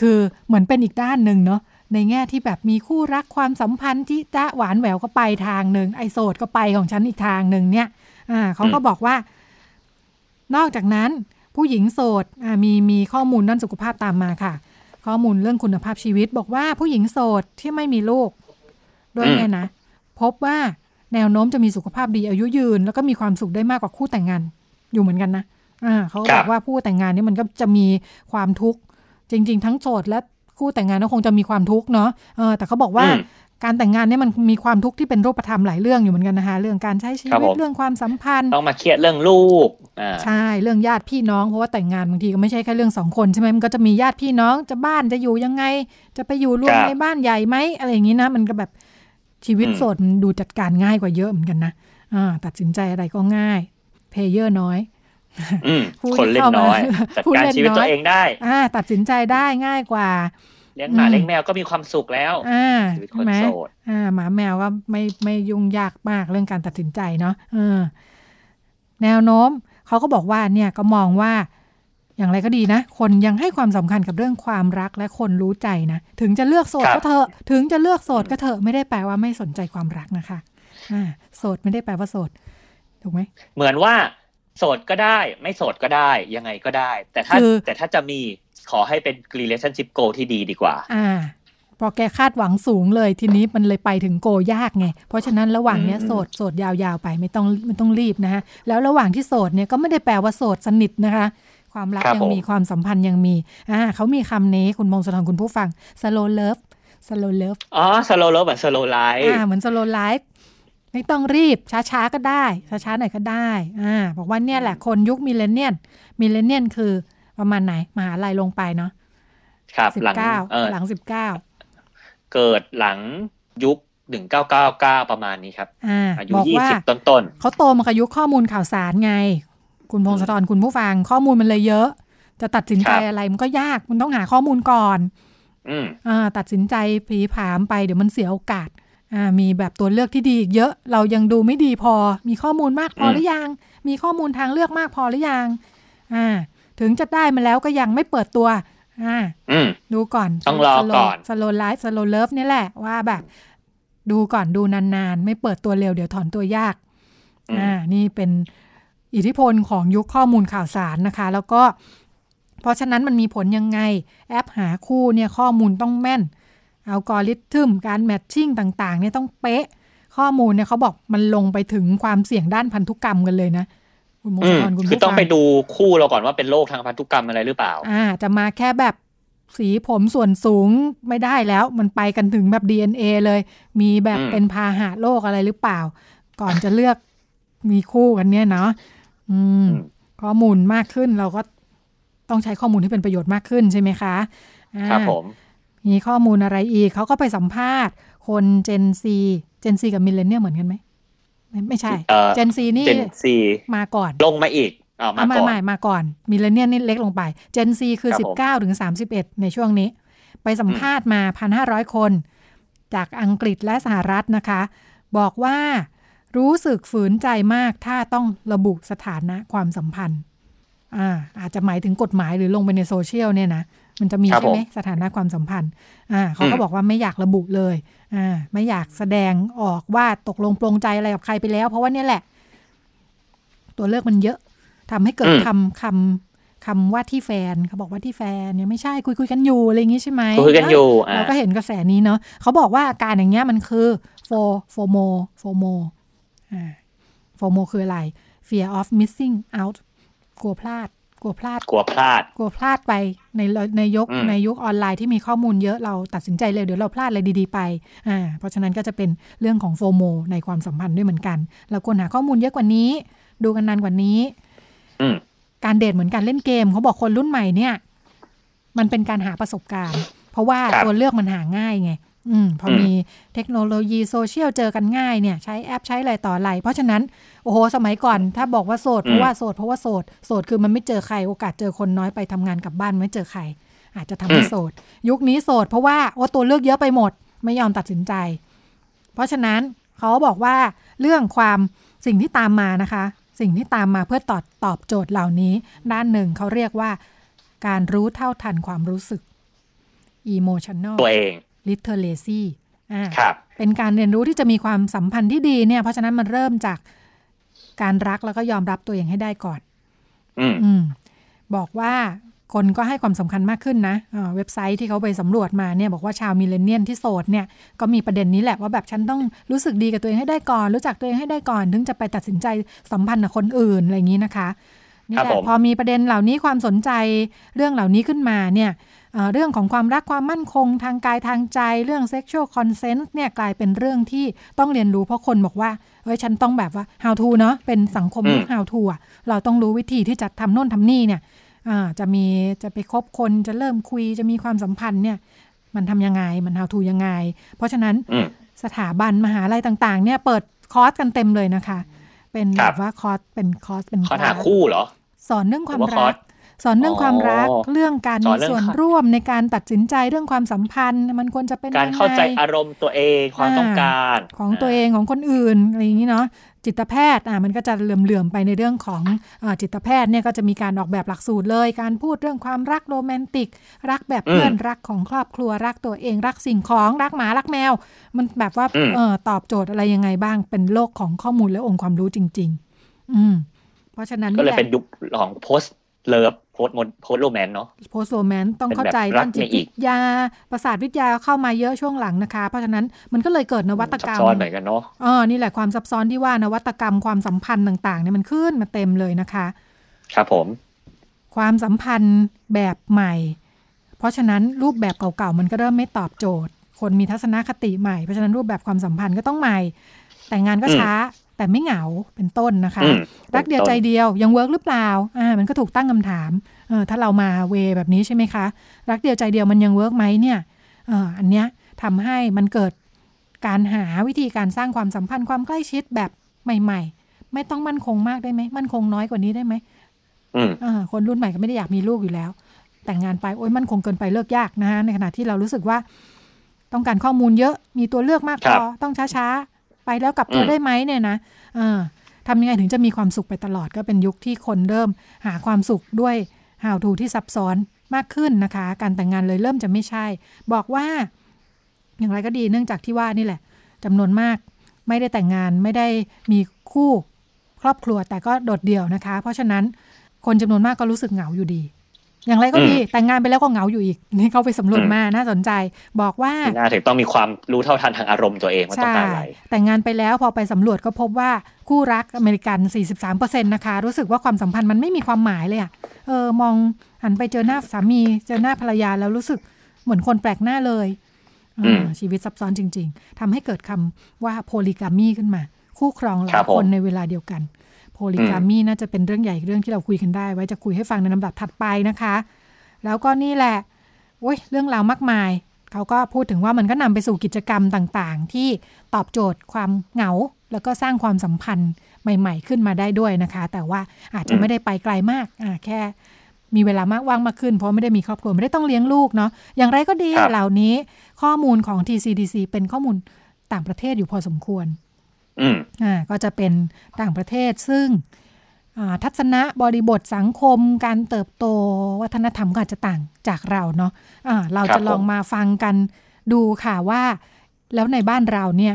คือเหมือนเป็นอีกด้านหนึ่งเนาะในแง่ที่แบบมีคู่รักความสัมพันธ์ที่จ้าหวานแหววก็ไปทางหนึ่งไอโสดก็ไปของฉันอีกทางหนึ่งเนี่ย อ่าเขาก็บอกว่า นอกจากนั้น ผู้หญิงโสดมีมีข้อมูลด้านสุขภาพตามมาค่ะ ข้อมูลเรื่องคุณภาพชีวิต บอกว่าผู้หญิงโสดที่ไม่มีลูกด้วยเนี่ยนะ พบว่าแนวโน้มจะมีสุขภาพดีอายุยืน แล้วก็มีความสุขได้มากกว่าคู่แต่งงานอยู่เหมือนกันนะอ่าเขาบอกว่าผู้แต่งงานนี่มันก็จะมีความทุกข์จริง ๆ ทั้งโสดและ คู่แต่งงานก็คงจะมีความทุกข์เนาะเออแต่เขาบอกว่าอืมการแต่งงานเนี่ยมันมีความทุกข์ที่เป็นรูปธรรมหลายเรื่องอยู่เหมือนกันนะคะเรื่องการใช้ชีครับวิตผมเรื่องความสัมพันธ์ ต้องมาเครียดเรื่องลูกอ่าใช่เรื่องญาติพี่น้องเพราะว่าแต่งงานบางทีก็ไม่ใช่แค่เรื่องสองคนใช่ไหมมันก็จะมีญาติพี่น้องจะบ้านจะอยู่ยังไง จะไปอยู่รวมครับในบ้านใหญ่ไหมอะไรอย่างนี้นะ มันก็แบบชีวิตอืมโสดมันดูจัดการง่ายกว่าเยอะเหมือนกันนะอ่าตัดสินใจอะไรก็ง่าย player น้อยอืมผู้ คนเล่นเข้ามาน้อยจัดผู้การเล่นชีวิตน้ตัอวยเองได้ อ่า ตัดสินใจได้ง่ายกว่า เลี้ยงหมาอืมเลี้ยงแมวก็มีความสุขแล้วอ่าชีวิตคใช่นไหมโสดอ่า หมาแมวก็ไม่ไม่ยุ่งยากมากเรื่องการตัดสินใจเนาะเออ แนวโน้มเขาก็บอกว่าเนี่ยก็มองว่าอย่างไรก็ดีนะ คนยังให้ความสำคัญกับเรื่องความรักและคนรู้ใจนะ ถึงจะเลือกโสดครับก็เถอะ ถึงจะเลือกโสดก็เถอะ ไม่ได้แปลว่าไม่สนใจความรักนะคะ อ่า โสดไม่ได้แปลว่าโสด ถูกไหม เหมือนว่า โสดก็ได้ ไม่โสดก็ได้ยังไงก็ได้ แต่ถ้าคือแต่ถ้าจะมีขอให้เป็น relationship goal ที่ดีดีกว่า อ่า พอแกคาดหวังสูงเลยทีนี้มันเลยไปถึงโกยากไง เพราะฉะนั้นระหว่างเนี้ยอืมโสดโสดยาวๆไปไม่ต้องไม่ต้องรีบนะคะแล้วระหว่างที่โสดเนี่ยก็ไม่ได้แปลว่าโสดสนิทนะคะความรักครับยังผมมีความสัมพันธ์ยังมีอ่าเขามีคำนี้คุณมงคลธรคุณผู้ฟัง slow love slow love อ๋อ slow love เหมือน slow life อ่าเหมือน slow life ไม่ต้องรีบช้าๆก็ได้ ช้าๆหน่อยก็ได้อ่าบอกว่าเนี่ยแหละคนยุค millennial millennial คือประมาณไหนมหาลัยลงไปเนาะครับสิบหลังเก้าเออหลังสิบเก้าเกิดหลังยุค1999ประมาณนี้ครับอ่าอายุบอกว่า20ต้นเขาโตมากับยุคข้อมูลข่าวสารไง คุณพงศธรคุณผู้ฟังข้อมูลมันเลยเยอะ จะตัดสินใจครับอะไรมันก็ยากมันต้องหาข้อมูลก่อนๆอืมอ่าตัดสินใจผีผามไปเดี๋ยวมันเสียโอกาสอ่า มีแบบตัวเลือกที่ดีอีกเยอะเรายังดูไม่ดีพอ มีข้อมูลมากพออืมหรือยัง มีข้อมูลทางเลือกมากพอหรือยังอ่าถึงจะได้มาแล้วก็ยังไม่เปิดตัวอ่าอืมดูก่อนต้องรอก่อน slow life slow love เนี่ยแหละว่าแบบ ดูก่อนดูนานๆ ไม่เปิดตัวเร็วเดี๋ยวถอนตัวยากอืมอ่านี่เป็นอิทธิพลของยุคข้อมูลข่าวสารนะคะ แล้วก็ เพราะฉะนั้นมันมีผลยังไง แอปหาคู่เนี่ยข้อมูลต้องแม่น อัลกอริทึมการ matching ต่างๆเนี่ยต้องเป๊ะ ข้อมูลเนี่ยเขาบอกมันลงไปถึงความเสี่ยงด้านพันธุกรรมกันเลยนะคุณมงอืคลมธรคุณคือผู้ต้องฟังไปดูคู่เราก่อนว่าเป็นโรคทางพันธุกรรมอะไรหรือเปล่า อ่า จะมาแค่แบบสีผมส่วนสูงไม่ได้แล้วมันไปกันถึงแบบ DNA เลย มีแบบอืมเป็นพาหะโรคอะไรหรือเปล่า ก่อนจะเลือกมีคู่กันเนี่ยเนาะอืม ข้อมูลมากขึ้นเราก็ต้องใช้ข้อมูลที่เป็นประโยชน์มากขึ้นใช่ไหมคะอ่าครับผม มีข้อมูลอะไรอีก เขาก็ไปสัมภาษณ์ คนเจนซีเจนซีกับมิเลเนียเหมือนกันไหมไม่ไม่ใช่เอ่อเจนซีนี่เจนซีมาก่อน ลงมาอีกอ่ามาอะไม่ก่อนไม่มาก่อนมิเลเนียนี่เล็กลงไปเจนซีคือครับสิผบมเก้าถึงสามสิบเอ็ดในช่วงนี้ ไปสัมภาษณ์มา1,500คน จากอังกฤษและสหรัฐนะคะ บอกว่ารู้สึกฝืนใจมากถ้าต้องระบุสถานะความสัมพันธ์ อ่า อาจจะหมายถึงกฎหมายหรือลงไปในโซเชียลเนี่ยนะ มันจะมีครับใช่ไหมผมสถานะความสัมพันธ์อ่าเขาก็อืมบอกว่าไม่อยากระบุเลยอ่าไม่อยากแสดงออกว่าตกลงปลงใจอะไรกับใครไปแล้ว เพราะว่าเนี่ยแหละ ตัวเลือกมันเยอะทำให้เกิดอืมคำคำคำว่าที่แฟนเขาบอกว่าที่แฟนเนี่ยไม่ใช่คุยคุยกันอยู่อะไรอย่างงี้ใช่ไหมคุยกันอยู่อ่าเราก็เห็นกระแสนี้เนาะเขาบอกว่าอาการอย่างเงี้ยมันคือโฟโฟโมโฟโมอ่าโฟโมคืออะไร fear of missing out กลัวพลาด กลัวพลาด กลัวพลาด กลัวพลาดไปในในยุคอืมในยุคออนไลน์ที่มีข้อมูลเยอะเราตัดสินใจเลยเดี๋ยวเราพลาดอะไรดีๆไปอ่าเพราะฉะนั้นก็จะเป็นเรื่องของโฟโมในความสัมพันธ์ด้วยเหมือนกัน เราควรหาข้อมูลเยอะกว่านี้ ดูกันนานกว่านี้อืมการเดทเหมือนการเล่นเกมเขาบอกคนรุ่นใหม่เนี่ย มันเป็นการหาประสบการณ์ เพราะว่าครับตัวเลือกมันหาง่ายไง อืมพออมมีเทคโนโลยีโซเชียลเจอกันง่ายเนี่ย ใช้แอปใช้อะไรต่ออะไร เพราะฉะนั้น โอ้โห สมัยก่อนถ้าบอกว่าโสดเพราะว่าโสดเพราะว่าโสดโสดคือมันไม่เจอใครโอกาสเจอคนน้อยไปทำงานกลับบ้านไม่เจอใคร อาจจะทำให้อืมโสด ยุคนี้โสดเพราะว่าโอ้ตัวเลือกเยอะไปหมด ไม่ยอมตัดสินใจ เพราะฉะนั้นเขาบอกว่าเรื่องความสิ่งที่ตามมานะคะ สิ่งที่ตามมาเพื่อตอบตอบโจทย์เหล่านี้ ด้านหนึ่งเขาเรียกว่า การรู้เท่าทันความรู้สึก emotional ตัวเอง literacy อ่าครับเป็นการเรียนรู้ที่จะมีความสัมพันธ์ที่ดีเนี่ย เพราะฉะนั้นมันเริ่มจากการรักแล้วก็ยอมรับตัวเองให้ได้ก่อน อืมอืมบอกว่าคนก็ให้ความสำคัญมากขึ้นนะอ่าเว็บไซต์ที่เขาไปสำรวจมาเนี่ยบอกว่าชาวมิเลเนียนที่โสดเนี่ยก็มีประเด็นนี้แหละว่าแบบฉันต้องรู้สึกดีกับตัวเองให้ได้ก่อน รู้จักตัวเองให้ได้ก่อน ถึงจะไปตัดสินใจสัมพันธ์กับคนอื่นอะไรอย่างนี้นะคะนี่ครับแหละผมพอมีประเด็นเหล่านี้ความสนใจเรื่องเหล่านี้ขึ้นมาเนี่ย เอ่อเรื่องของความรักความมั่นคงทางกายทางใจ เรื่อง sexual consent เนี่ยกลายเป็นเรื่องที่ต้องเรียนรู้เพราะคนบอกว่าเฮ้ยฉันต้องแบบว่า how to เนาะเป็นสังคมยุคอืม how to อะเราต้องรู้วิธีที่จะทำโน่นทำนี่เนี่ยอ่าจะมีจะไปคบคนจะเริ่มคุยจะมีความสัมพันธ์เนี่ยมันทำยังไงมัน how to ยังไง เพราะฉะนั้นอืมสถาบันมหาลัยต่าง ๆ เนี่ยเปิดคอร์สกันเต็มเลยนะคะ เป็นคแบรับบว่าคอร์สเป็นคอร์สเป็นเขาหาคลสคู่เหรอ สอนเรื่องความหรือว่าคอรัร์ก สสอนเรื่องความรักอ๋อเรื่องการสอมีนเรื่องส่วนค่ะร่วมในการตัดสินใจเรื่องความสัมพันธ์ มันควรจะเป็นการยังไงเข้าใจอารมณ์ตัวเองความต้องการ ของตัวเองของคนอื่นอะไรอย่างนี้เนาะจิตแพทย์อะมันก็จะเหลื่อมๆไปในเรื่องของอาจิตแพทย์เนี่ยก็จะมีการออกแบบหลักสูตรเลย การพูดเรื่องความรักโรแมนติก รักแบบเพื่อนอืมรักของครอบครัวรักตัวเอง รักสิ่งของรักหมารักแมว มันแบบว่าอืมเออตอบโจทย์อะไรยังไงบ้างเป็นโลกของข้อมูลและองค์ความรู้จริง ๆ อืม เพราะฉะนั้นก็เลยแหะเป็นยุคของ post love post mo post romance เนาะโพสโรแมนต้องเข้าใจเป็นแบบรัด้ากนจิตในอีวิกทยาประสาทวิทยาเข้ามาเยอะช่วงหลังนะคะ เพราะฉะนั้นมันก็เลยเกิดนวัตกรรมซับซ้อนเหมือนกันเนาะอ๋อนี่แหละความซับซ้อนที่ว่านวัตกรรมความสัมพันธ์ต่างๆเนี่ยมันขึ้นมาเต็มเลยนะคะ ครับผม ความสัมพันธ์แบบใหม่ เพราะฉะนั้นรูปแบบเก่าๆมันก็เริ่มไม่ตอบโจทย์ คนมีทัศนคติใหม่เพราะฉะนั้นรูปแบบความสัมพันธ์ก็ต้องใหม่ แต่งงานก็อืมช้า แต่ไม่เหงาเป็นต้นนะคะอืมรักเดียวใจเดียวยัง work หรือเปล่าอ่ามันก็ถูกตั้งคำถามเออถ้าเรามา way แบบนี้ใช่ไหมคะ รักเดียวใจเดียวมันยัง work ไหมเนี่ยเอออันเนี้ยทำให้มันเกิดการหาวิธีการสร้างความสัมพันธ์ความใกล้ชิดแบบใหม่ ๆ ไม่ต้องมั่นคงมากได้ไหมมั่นคงน้อยกว่านี้ได้ไหมอืมอ่าคนรุ่นใหม่ก็ไม่ได้อยากมีลูกอยู่แล้ว แต่งงานไปโอ๊ยมั่นคงเกินไปเลิกยากนะฮะในขณะที่เรารู้สึกว่า ต้องการข้อมูลเยอะมีตัวเลือกมากพครัอบต้องช้าๆ ไปแล้วกลับตัวอืมได้ไหมเนี่ยนะเออทำยังไงถึงจะมีความสุขไปตลอดก็เป็นยุคที่คนเริ่มหาความสุขด้วย how to ที่ซับซ้อนมากขึ้นนะคะ การแต่งงานเลยเริ่มจะไม่ใช่ บอกว่า อย่างไรก็ดีเนื่องจากที่ว่านี่แหละจำนวนมากไม่ได้แต่งงานไม่ได้มีคู่ครอบครัวแต่ก็โดดเดี่ยวนะคะ เพราะฉะนั้นคนจำนวนมากก็รู้สึกเหงาอยู่ดี อย่างไรก็ดีแต่งงานไปแล้วก็เหงาอยู่อีกนี่เขาไปสำรวจอืมมาน่าสนใจ บอกว่าที่น่าถึงต้องมีความรู้เท่าทันทางอารมณ์ตัวเองว่าต้องใช่การอะไรแต่งงานไปแล้วพอไปสำรวจก็พบว่าคู่รักอเมริกัน 43%นะคะ รู้สึกว่าความสัมพันธ์มันไม่มีความหมายเลยอะเออมองหันไปเจอหน้าสามีเจอหน้าภรรยาแล้วรู้สึกเหมือนคนแปลกหน้าเลยเอออืมชีวิตซับซ้อนจริง ๆทำให้เกิดคำว่าโพลิกามีขึ้นมา คู่ครองหลาครัยบผมคนในเวลาเดียวกัน โพลิกามีน่าจะเป็นเรื่องใหญ่อีกเรื่องที่เราคุยกันได้ ไว้จะคุยให้ฟังในลำดับถัดไปนะคะ แล้วก็นี่แหละโอ้ยเรื่องราวมากมาย เขาก็พูดถึงว่ามันก็นำไปสู่กิจกรรมต่างๆ ที่ตอบโจทย์ความเหงา แล้วก็สร้างความสัมพันธ์ใหม่ ๆ ขึ้นมาได้ด้วยนะคะ แต่ว่าอาจจะไม่ได้ไปไกลมากอ่าแค่มีเวลามากว่างมากขึ้น เพราะไม่ได้มีครอบครัว ไม่ได้ต้องเลี้ยงลูกเนาะอย่างไรก็ดีครับเหล่านี้ข้อมูลของ TCDC เป็นข้อมูลต่างประเทศอยู่พอสมควร อืมอ่าก็จะเป็นต่างประเทศซึ่งอ่าทัศนะบริบทสังคมการเติบโตวัฒนธรรมก็อาจจะต่างจากเราเนาะะเราครับจะลองผมมาฟังกันดูค่ะว่า แล้วในบ้านเราเนี่ย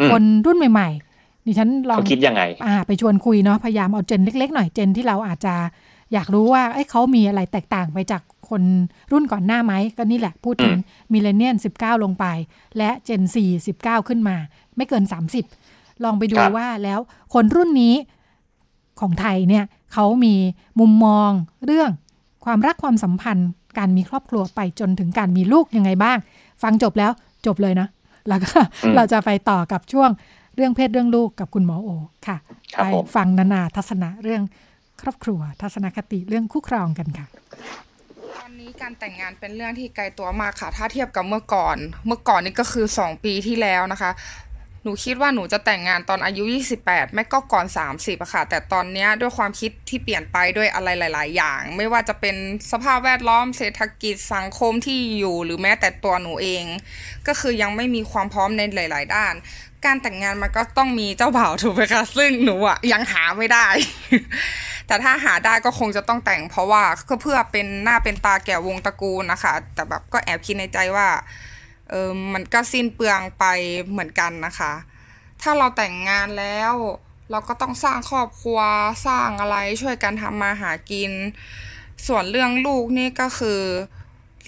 อืมคนรุ่นใหม่ๆดิฉันลองเขาคิดยังไงอ่าไปชวนคุยเนาะพยายามเอาเจนเล็ก ๆ หน่อยเจนที่เราอาจจะอยากรู้ว่าเอ้ยเขามีอะไรแตกต่างไปจากคนรุ่นก่อนหน้าไหมก็นี่แหละพูดถึงมิเลเนียน19 ลงไป และเจน4 19 ขึ้นมา ไม่เกิน 30 ลองไปดูครับว่าแล้วคนรุ่นนี้ของไทยเนี่ยเขามีมุมมองเรื่องความรักความสัมพันธ์ การมีครอบครัวไปจนถึงการมีลูกยังไงบ้าง ฟังจบแล้วจบเลยนะ แล้วก็อืมเราจะไปต่อกับช่วงเรื่องเพศเรื่องลูกกับคุณหมอโอค่ะครับไปผมฟังนานาทัศนะเรื่องครอบครัว ทัศนคติเรื่องคู่ครองกันค่ะตอนนี้การแต่งงานเป็นเรื่องที่ไกลตัวมากค่ะ ถ้าเทียบกับเมื่อก่อน เมื่อก่อนนี่ก็คือ2ปีที่แล้วนะคะ หนูคิดว่าหนูจะแต่งงานตอนอายุ 28 ไม่ก็ก่อน 30อะค่ะ แต่ตอนนี้ด้วยความคิดที่เปลี่ยนไปด้วยอะไรหลาย ๆ อย่าง ไม่ว่าจะเป็นสภาพแวดล้อมเศรษฐกิจสังคมที่อยู่ หรือแม้แต่ตัวหนูเอง ก็คือยังไม่มีความพร้อมในหลาย ๆ ด้าน การแต่งงานมันก็ต้องมีเจ้าบ่าวถูกไหมคะซึ่งหนูอะยังหาไม่ได้ แต่ถ้าหาได้ก็คงจะต้องแต่ง เพราะว่าก็เพื่อเป็นหน้าเป็นตาแก่วงตระกูลนะคะ แต่แบบก็แอบคิดในใจว่า เออมันก็สิ้นเปลืองไปเหมือนกันนะคะ ถ้าเราแต่งงานแล้ว เราก็ต้องสร้างครอบครัวสร้างอะไรช่วยกันทำมาหากิน ส่วนเรื่องลูกนี่ก็คือ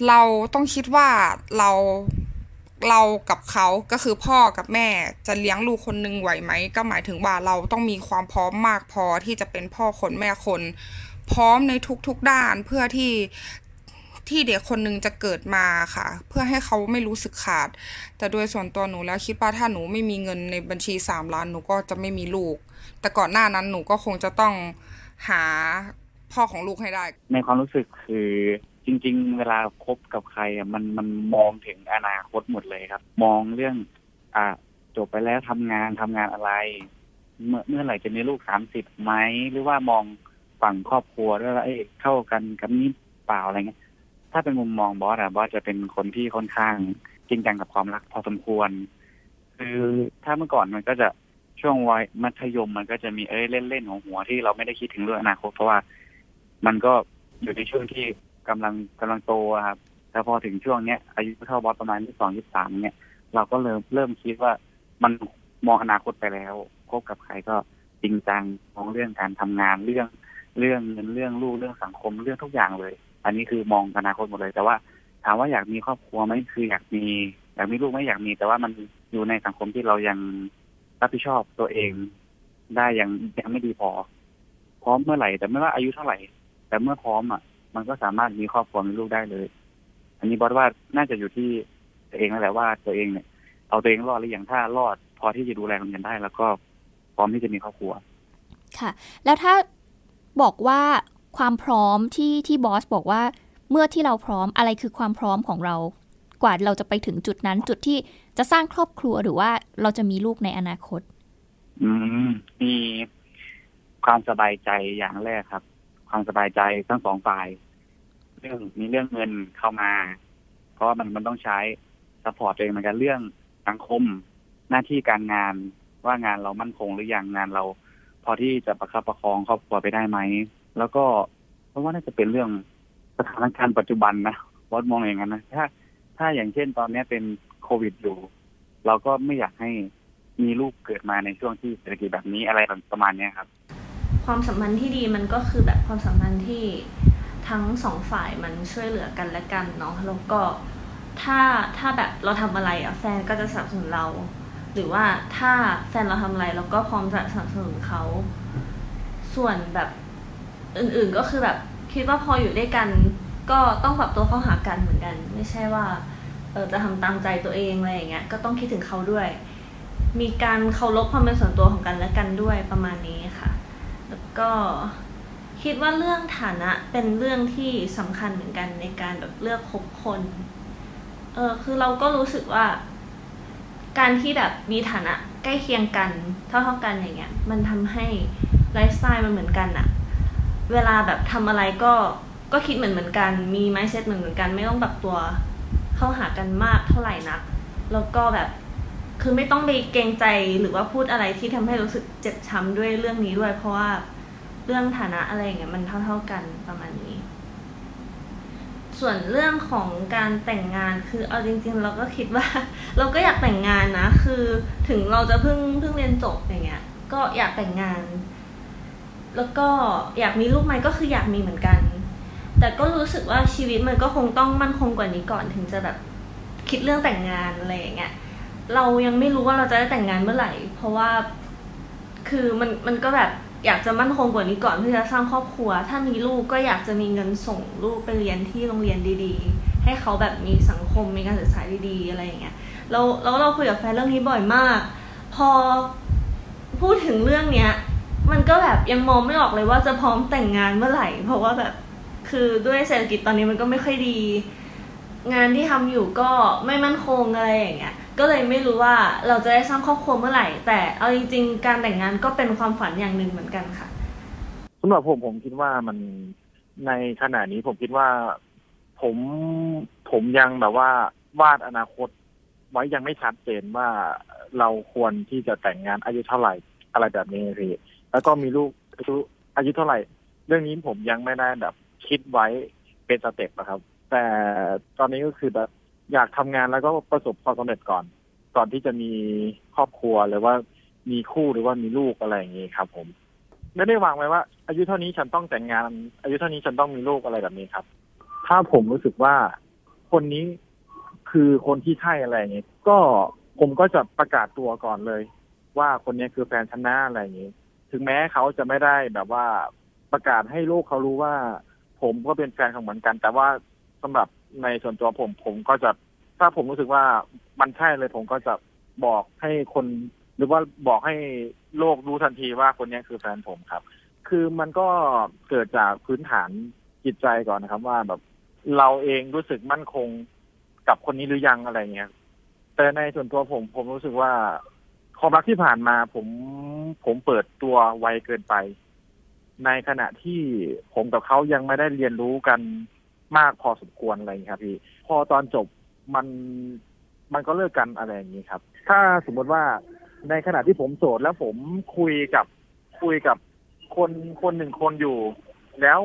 เราต้องคิดว่าเราเรากับเขาก็คือพ่อกับแม่จะเลี้ยงลูกคนหนึงไหวไหม ก็หมายถึงว่าเราต้องมีความพร้อมมากพอที่จะเป็นพ่อคนแม่คน พร้อมในทุกๆด้านเพื่อที่ ที่เด็กคนหนึงจะเกิดมาค่ะ เพื่อให้เขาไม่รู้สึกขาด แต่โดยส่วนตัวหนูแล้วคิดว่าถ้าหนูไม่มีเงินในบัญชีสามล้านหนูก็จะไม่มีลูก แต่ก่อนหน้านั้นหนูก็คงจะต้องหาพ่อของลูกให้ได้ ในความรู้สึกคือจริง ๆ เวลาคบกับใครอะมันมันมองถึงอนาคตหมดเลยครับ มองเรื่อง อะจบไปแล้วทำงานทำงานอะไร เมื่อเมื่อไหร่จะมีลูกสามสิบไหมหรือว่ามองฝั่งครอบครัวด้วยว่าเอ้ยเข้ากันกับนี้เปล่าอะไรเงี้ย ถ้าเป็นมุมมองบอสอะบอสจะเป็นคนที่ค่อนข้างจริงจังกับความรักพอสมควร คือถ้าเมื่อก่อนมันก็จะช่วงวัยมัธยมมันก็จะมีเอ้ยเล่นๆของหัวที่เราไม่ได้คิดถึงเรื่องอนาคตเพราะว่ามันก็อยู่ในช่วงที่กำลังกำลังโตครับแต่พอถึงช่วงเนี้ยอายุเท่าบอสประมาณยี่สองยี่สามเนี่ยเราก็เริ่มเริ่มคิดว่ามันมองอนาคตไปแล้วคบกับใครก็จริงจังมองเรื่องการทำงานเรื่องเรื่องเงินเรื่องลูกเรื่องสังคมเรื่องทุกอย่างเลย อันนี้คือมองอนาคตหมดเลย แต่ว่าถามว่าอยากมีครอบครัวไหมคืออยากมี อยากมีลูกไหมอยากมี แต่ว่ามันอยู่ในสังคมที่เรายังรับผิดชอบตัวเอง ได้ยังยังไม่ดีพอ พร้อมเมื่อไหร่ แต่ไม่ว่าอายุเท่าไหร่ แต่เมื่อพร้อมอะ มันก็สามารถมีครอบครัวมีลูกได้เลย อันนี้บอสว่าน่าจะอยู่ที่ตัวเองนั่นแหละว่าตัวเองเนี่ย เอาตัวเองรอดหรือยังถ้ารอด พอที่จะดูแลคนอื่นได้ แล้วก็พร้อมที่จะมีครอบครัว ค่ะ แล้วถ้าบอกว่า ความพร้อมที่ที่บอสบอกว่าเมื่อที่เราพร้อมอะไรคือความพร้อมของเรา กว่าเราจะไปถึงจุดนั้น จุดที่จะสร้างครอบครัวหรือว่าเราจะมีลูกในอนาคต อืมมีความสบายใจอย่างแรกครับ ความสบายใจทั้งสองฝ่าย เรื่องมีเรื่องเงินเข้ามา เพราะว่ามันมันต้องใช้สปอร์ตเองเหมือนกันเรื่องสังคมหน้าที่การงานว่างานเรามั่นคงหรือยังงานเรา พอที่จะประคับประคองครอบครัวไปได้ไหม แล้วก็เพราะว่าน่าจะเป็นเรื่องสถานการณ์ปัจจุบันนะวอดมองอย่างนั้นนะถ้า ถ้าอย่างเช่นตอนนี้เป็นโควิดอยู่ เราก็ไม่อยากให้มีลูกเกิดมาในช่วงที่เศรษฐกิจแบบนี้อะไรประมาณเนี้ยครับ ความสัมพันธ์ที่ดีมันก็คือแบบความสัมพันธ์ที่ทั้งสองฝ่ายมันช่วยเหลือกันและกันเนาะแล้วก็ถ้าถ้าแบบเราทำอะไรอะแฟนก็จะสนับสนุนเรา หรือว่าถ้าแฟนเราทำอะไรเราก็พร้อมจะสนับสนุนเขา ส่วนแบบ อื่นๆก็คือแบบคิดว่าพออยู่ด้วยกัน ก็ต้องปรับตัวเข้าหากันเหมือนกัน ไม่ใช่ว่าเออจะทำตามใจตัวเองอะไรอย่างเงี้ยก็ต้องคิดถึงเขาด้วย มีการเคารพความเป็นส่วนตัวของกันและกันด้วยประมาณนี้ค่ะ แล้วก็คิดว่าเรื่องฐานะเป็นเรื่องที่สำคัญเหมือนกันในการแบบเลือกคบคนเออคือเราก็รู้สึกว่า การที่แบบมีฐานะใกล้เคียงกัน เท่าเท่ากันอย่างเงี้ย มันทำให้ไลฟ์สไตล์มันเหมือนกันอะ เวลาแบบทำอะไรก็ก็คิดเหมือนเหมือนกัน มีไมเซ็ตเหมือนเหมือนกัน ไม่ต้องแบบตัวเข้าหากันมากเท่าไหร่นัก แล้วก็แบบคือไม่ต้องไปเกรงใจหรือว่าพูดอะไรที่ทำให้รู้สึกเจ็บช้ำด้วยเรื่องนี้ด้วย เพราะว่าเรื่องฐานะอะไรอย่างเงี้ยมันเท่า ๆกันประมาณนี้ ส่วนเรื่องของการแต่งงานคือเอาจริง ๆ เราก็คิดว่า เราก็อยากแต่งงานนะ คือถึงเราจะเพิ่งเพิ่งเรียนจบอย่างเงี้ย ก็อยากแต่งงาน แล้วก็อยากมีลูกไหมก็คืออยากมีเหมือนกัน แต่ก็รู้สึกว่าชีวิตมันก็คงต้องมั่นคงกว่านี้ก่อนถึงจะแบบคิดเรื่องแต่งงานอะไรอย่างเงี้ยเรายังไม่รู้ว่าเราจะได้แต่งงานเมื่อไหร่ เพราะว่าคือมันมันก็แบบอยากจะมั่นคงกว่านี้ก่อนเพื่อจะสร้างครอบครัว ถ้ามีลูกก็อยากจะมีเงินส่งลูกไปเรียนที่โรงเรียนดีๆ ให้เขาแบบมีสังคมมีการศึกษาดีๆ อะไรอย่างเงี้ยเราแล้วเราคุยกับแฟนเรื่องนี้บ่อยมาก พอพูดถึงเรื่องเนี้ย มันก็แบบยังมองไม่ออกเลยว่าจะพร้อมแต่งงานเมื่อไหร่ เพราะว่าแบบคือด้วยเศรษฐกิจตอนนี้มันก็ไม่ค่อยดี งานที่ทำอยู่ก็ไม่มั่นคงอะไรอย่างเงี้ยก็เลยไม่รู้ว่าเราจะได้สร้างครอบครัวเมื่อไหร่ แต่เอาจริง ๆ การแต่งงานก็เป็นความฝันอย่างหนึ่งเหมือนกันค่ะสำหรับผมผมคิดว่ามันในขณะนี้ผมคิดว่า ผมผมยังแบบว่าวาดอนาคต ไว้ยังไม่ชัดเจนว่าเราควรที่จะแต่งงานอายุเท่าไหร่อะไรแบบนี้พี่ แล้วก็มีลูกอายุอายุเท่าไหร่ เรื่องนี้ผมยังไม่ได้แบบ คิดไว้เป็นสเต็ปนะครับ แต่ตอนนี้ก็คือแบบอยากทำงานแล้วก็ประสบความสำเร็จก่อน ก่อนที่จะมีครอบครัวหรือว่ามีคู่หรือว่ามีลูกอะไรอย่างนี้ครับ ผม ไม่ได้วางไว้ว่า อายุเท่านี้ฉันต้องแต่งงาน อายุเท่านี้ฉันต้องมีลูกอะไรแบบนี้ครับ ถ้าผมรู้สึกว่าคนนี้คือคนที่ใช่อะไรอย่างนี้ก็ผมก็จะประกาศตัวก่อนเลย ว่าคนนี้คือแฟนฉันนะอะไรอย่างนี้ ถึงแม้เขาจะไม่ได้แบบว่าประกาศให้โลกเขารู้ว่า ผมก็เป็นแฟนของเหมือนกัน แต่ว่าสำหรับในส่วนตัวผม ผมก็จะถ้าผมรู้สึกว่ามันใช่เลย ผมก็จะบอกให้คน หรือว่าบอกให้โลกรู้ทันทีว่าคนนี้คือแฟนผมครับ คือมันก็เกิดจากพื้นฐานจิตใจก่อนนะครับ ว่าแบบเราเองรู้สึกมั่นคงกับคนนี้หรือยังอะไรเงี้ยแต่ในส่วนตัวผมผมรู้สึกว่า ความรักที่ผ่านมาผมผมเปิดตัวไวเกินไป ในขณะที่ผมกับเขายังไม่ได้เรียนรู้กันมากพอสมควรอะไรอย่างนี้ครับพี่พอตอนจบมันมันก็เลิกกันอะไรอย่างนี้ครับ ถ้าสมมติว่าในขณะที่ผมโสดแล้วผมคุยกับคุยกับคนคนหนึ่งคนอยู่ แล้ว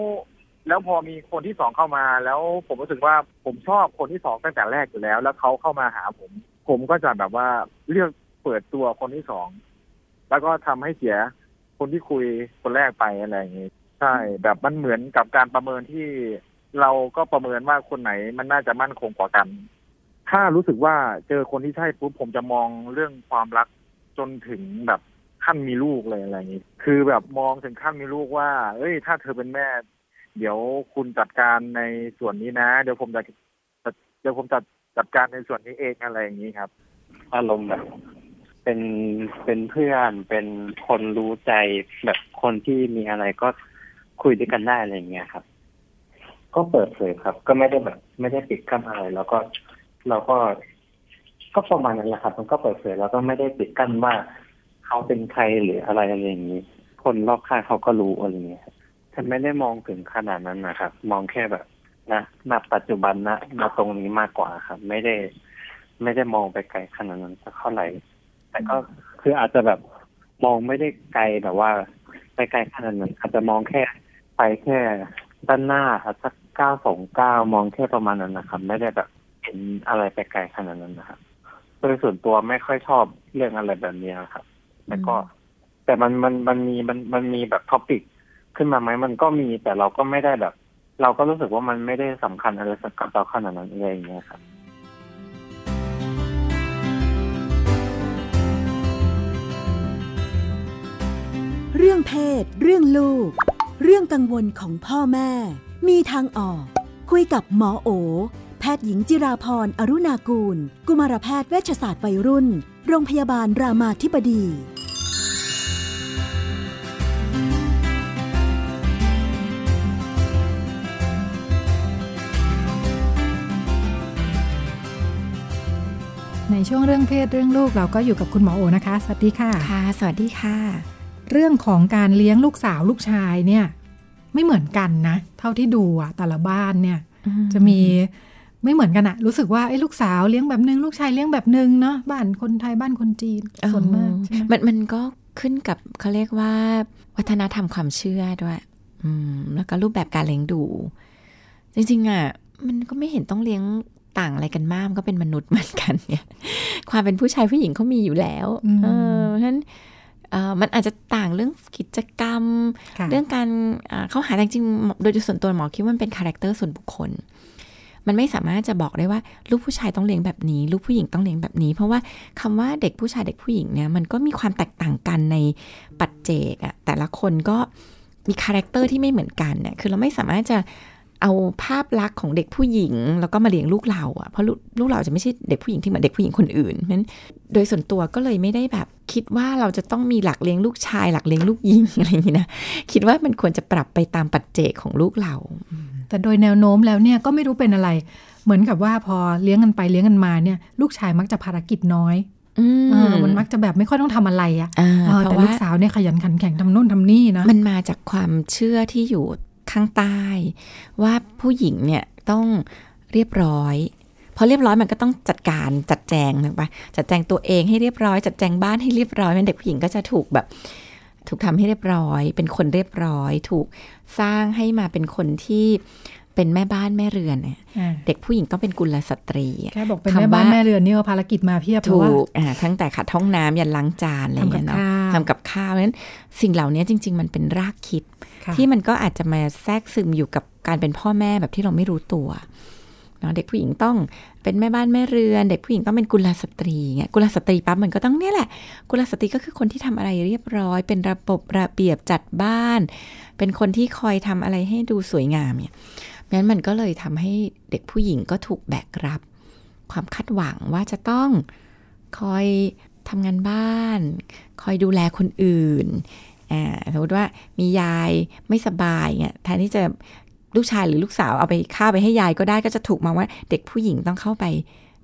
แล้วพอมีคนที่สองเข้ามา แล้วผมรู้สึกว่าผมชอบคนที่สองตั้งแต่แรกอยู่แล้ว แล้วเขาเข้ามาหาผม ผมก็จะแบบว่าเลือก เปิดตัวคนที่สอง แล้วก็ทำให้เสียคนที่คุยคนแรกไปอะไรอย่างนี้ใช่ แบบมันเหมือนกับการประเมินที่เราก็ประเมินว่าคนไหนมันน่าจะมั่นคงกว่ากัน ถ้ารู้สึกว่าเจอคนที่ใช่ปุ๊บผมจะมองเรื่องความรักจนถึงแบบขั้นมีลูกเลยอะไรอย่างนี้ คือแบบมองถึงขั้นมีลูกว่า เอ้ย ถ้าเธอเป็นแม่ เดี๋ยวคุณจัดการในส่วนนี้นะ เดี๋ยวผมจะเดี๋ยวผมจัดจัดการในส่วนนี้เองอะไรอย่างนี้ครับ อารมณ์แบบ เป็นเป็นเพื่อนเป็นคนรู้ใจแบบคนที่มีอะไรก็คุยด้วยกันได้อะไรอย่างเงี้ยครับ ก็เปิดเผยครับ ก็ไม่ได้แบบ ไม่ได้ปิดกั้นอะไร แล้วก็เราก็ก็ประมาณนั้นแหละครับ มันก็เปิดเผยแล้วก็ไม่ได้ปิดกั้นว่าเขาเป็นใครหรืออะไรอะไรอย่างนี้ คนรอบข้างเขาก็รู้อะไรอย่างเงี้ยฉันไม่ได้มองถึงขนาดนั้นนะครับ มองแค่แบบนะณปัจจุบันนะณตรงนี้มากกว่าครับ ไม่ได้ ไม่ได้มองไปไกลขนาดนั้นสักเท่าไหร่ แต่ก็คืออาจจะแบบมองไม่ได้ไกลแบบว่าไปไกลขนาดนั้นอาจจะมองแค่ไปแค่ด้านหน้าสักเก้าสองเก้ามองแค่ประมาณนั้นนะครับ ไม่ได้แบบเห็นอะไรไปไกลขนาดนั้นนะครับโดยส่วนตัวไม่ค่อยชอบเรื่องอะไรแบบนี้ครับแต่ก็ แต่มันมันมันมีมันมันมีแบบท็อปิกขึ้นมาไหมมันก็มีแต่เราก็ไม่ได้แบบ เราก็รู้สึกว่ามันไม่ได้สำคัญอะไรสักกับเราขนาดนั้นอะไรอย่างเงี้ยครับ เรื่องเพศ เรื่องลูก เรื่องกังวลของพ่อแม่ มีทางออก คุยกับหมอโอ แพทย์หญิงจิราพรอรุณากูล กุมารแพทย์เวชศาสตร์วัยรุ่น โรงพยาบาลรามาธิบดีในช่วงเรื่องเพศเรื่องลูกเราก็อยู่กับคุณหมอโอนะคะ สวัสดีค่ะ ค่ะ สวัสดีค่ะ เรื่องของการเลี้ยงลูกสาวลูกชายเนี่ย ไม่เหมือนกันนะ เท่าที่ดูอะแต่ละบ้านเนี่ยจะมีไม่เหมือนกันอะรู้สึกว่าไอ้ลูกสาวเลี้ยงแบบนึงลูกชายเลี้ยงแบบนึงเนาะบ้านคนไทยบ้านคนจีนส่วนมากใช่ไหมมันมันก็ขึ้นกับเขาเรียกว่า วัฒนธรรมความเชื่อด้วยอืมแล้วก็รูปแบบการเลี้ยงดู จริงๆอะมันก็ไม่เห็นต้องเลี้ยงต่างอะไรกันมากมันก็เป็นมนุษย์เหมือนกันเนี่ย ความเป็นผู้ชายผู้หญิงเขามีอยู่แล้ว เออเพราะฉะนั้นเอ่อ มันอาจจะต่างเรื่องกิจกรรมค่ะเรื่องการอ่าเข้าหาแต่จริงๆโดยส่วนตัวหมอคิดว่ามันเป็น character ส่วนบุคคล มันไม่สามารถจะบอกได้ว่าลูกผู้ชายต้องเลี้ยงแบบนี้ ลูกผู้หญิงต้องเลี้ยงแบบนี้ เพราะว่าคำว่าเด็กผู้ชายเด็กผู้หญิงเนี่ยมันก็มีความแตกต่างกันในปัจเจกอะแต่ละคนก็มี character ที่ไม่เหมือนกันเนี่ยคือเราไม่สามารถจะ เอาภาพลักษณ์ของเด็กผู้หญิง แล้วก็มาเลี้ยงลูกเราอะเพราะลูกลูกเราจะไม่ใช่เด็กผู้หญิงที่เหมือนเด็กผู้หญิงคนอื่นเพราะฉะนั้นโดยส่วนตัวก็เลยไม่ได้แบบ คิดว่าเราจะต้องมีหลักเลี้ยงลูกชาย หลักเลี้ยงลูกหญิงอะไรอย่างนี้นะคิดว่ามันควรจะปรับไปตามปัจเจกของลูกเรา แต่โดยแนวโน้มแล้วเนี่ยก็ไม่รู้เป็นอะไร เหมือนกับว่าพอเลี้ยงกันไปเลี้ยงกันมาเนี่ย ลูกชายมักจะภารกิจน้อยอืมเออมันมักจะแบบไม่ค่อยต้องทำอะไรอะอ่าเออเพแต่ราะลูว่ากสาวเนี่ยขยันขันแข็งทำนู่นทำนี่นะ มันมาจากความเชื่อที่อยู่ ข้างใต้ ว่าผู้หญิงเนี่ยต้องเรียบร้อยพอเรียบร้อยมันก็ต้องจัดการจัดแจงถูกปะจัดแจงตัวเองให้เรียบร้อย จัดแจงบ้านให้เรียบร้อยมันเด็กผู้หญิงก็จะถูกแบบ ถูกทำให้เรียบร้อย เป็นคนเรียบร้อย ถูกสร้างให้มาเป็นคนที่ เป็นแม่บ้านแม่เรือนเนี่ยอ่าเด็กผู้หญิงต้องเป็นกุลสตรีแค่บอกเป็นแม่บ้านแม่เรือนนี่ก็ภารกิจมาเพียบแล้วถูว่ากอ่าทั้งแต่ขัดห้องน้ำยันล้างจานอะไรอย่างเงี้ยเนาะทำกับข้าวทำกับข้าวเพราะฉะนั้นสิ่งเหล่านี้จริง ๆ มันเป็นรากคิดค่ะที่มันก็อาจจะมาแทรกซึมอยู่กับการเป็นพ่อแม่แบบที่เราไม่รู้ตัวเนาะเด็กผู้หญิงต้องเป็นแม่บ้านแม่เรือน เด็กผู้หญิงต้องเป็นกุลสตรีเงี้ยกุลสตรีปั๊บมันก็ต้องเนี่ยแหละ กุลสตรีก็คือคนที่ทำอะไรเรียบร้อย เป็นระบบระเบียบจัดบ้าน เป็นคนที่คอยทำอะไรให้ดูสวยงามเนี่ย งั้นมันก็เลยทำให้เด็กผู้หญิงก็ถูกแบกรับ ความคาดหวังว่าจะต้องคอยทำงานบ้าน คอยดูแลคนอื่นอ่าสมมติว่ามียายไม่สบายเนี่ยแทนที่จะลูกชายหรือลูกสาวเอาไปข้าวไปให้ยายก็ได้ก็จะถูกมองว่าเด็กผู้หญิงต้องเข้าไป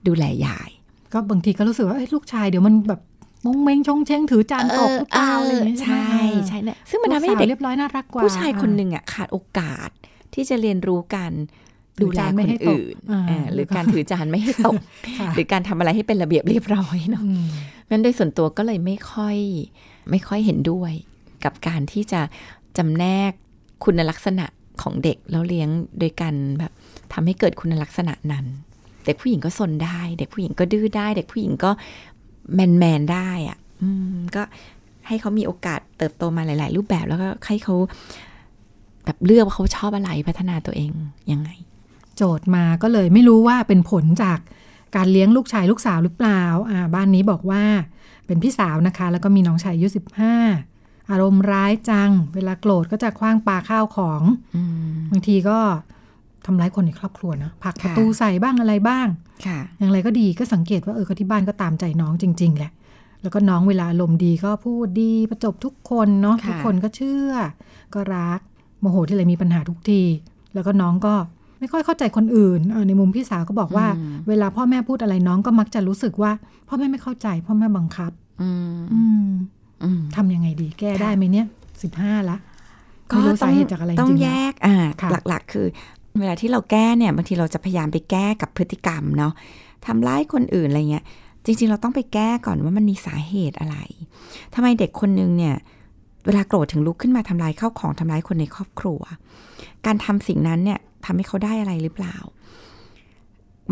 ดูแลยาย ก็บางทีก็รู้สึกว่าเอ้ยลูกชายเดี๋ยวมันแบบมงเมงชงเชงถือจานตกหรือเปล่าอะไรอย่างเงี้ยใช่ไหมใช่เนี่ยซึ่งมันทำให้เด็กลูกสาวเรียบร้อยน่ารักกว่า ผู้ชายคนหนึ่งอะขาดโอกาส ที่จะเรียนรู้การดูแลถือจานไม่คนให้ตกอื่นอ่าอ่าหรือการถือจานไม่ให้ตกค่ะหรือการทำอะไรให้เป็นระเบียบเรียบร้อยเนาะอืมงั้นโดยส่วนตัวก็เลยไม่ค่อย ไม่ค่อยเห็นด้วย กับการที่จะจำแนกคุณลักษณะของเด็กแล้วเลี้ยงโดยการแบบทำให้เกิดคุณลักษณะนั้น เด็กผู้หญิงก็สนได้ เด็กผู้หญิงก็ดื้อได้ เด็กผู้หญิงก็แมนแมนๆได้อะอืมก็ให้เขามีโอกาสเติบโตมาหลาย ๆ รูปแบบแล้วก็ให้เขา แบบเลือกว่าเขาชอบอะไรพัฒนาตัวเองยังไง โจทย์มาก็เลยไม่รู้ว่าเป็นผลจากการเลี้ยงลูกชายลูกสาวหรือเปล่าอ่าบ้านนี้บอกว่าเป็นพี่สาวนะคะ แล้วก็มีน้องชายอายุสิบห้าอารมณ์ร้ายจัง เวลาโกรธก็จะคว้างปาข้าวของอืมบางทีก็ทำร้ายคนในครอบครัวนะผลักประตูใส่บ้างอะไรบ้างค่ะอย่างไรก็ดีก็สังเกตว่าเออก็ที่บ้านก็ตามใจน้องจริง ๆ แหละ แล้วก็น้องเวลาอารมณ์ดีก็พูดดีประจบทุกคนเนาะค่ะทุกคนก็เชื่อ ก็รักโมโหที่ไรมีปัญหาทุกที แล้วก็น้องก็ไม่ค่อยเข้าใจคนอื่นเออในมุมพี่สาวก็บอกว่า เวลาพ่อแม่พูดอะไรน้องก็มักจะรู้สึกว่า พ่อแม่ไม่เข้าใจ พ่อแม่บังคับอืมอืมอืมทำยังไงดีแก้ได้ไหมเนี่ยสิบห้าละไม่รู้สาเหตุจากอะไรจต้องริงๆแยนะกอ่าค่ะหลักๆ คือ เวลาที่เราแก้เนี่ยบางทีเราจะพยายามไปแก้กับพฤติกรรมเนาะทำร้ายคนอื่นอะไรเงี้ยจริง ๆ เราต้องไปแก้ก่อนว่ามันมีสาเหตุอะไรทำไมเด็กคนนึงเนี่ย เวลาโกรธถึงลุกขึ้นมาทำลายข้าวของทำร้ายคนในครอบครัว การทำสิ่งนั้นเนี่ยทำให้เขาได้อะไรหรือเปล่า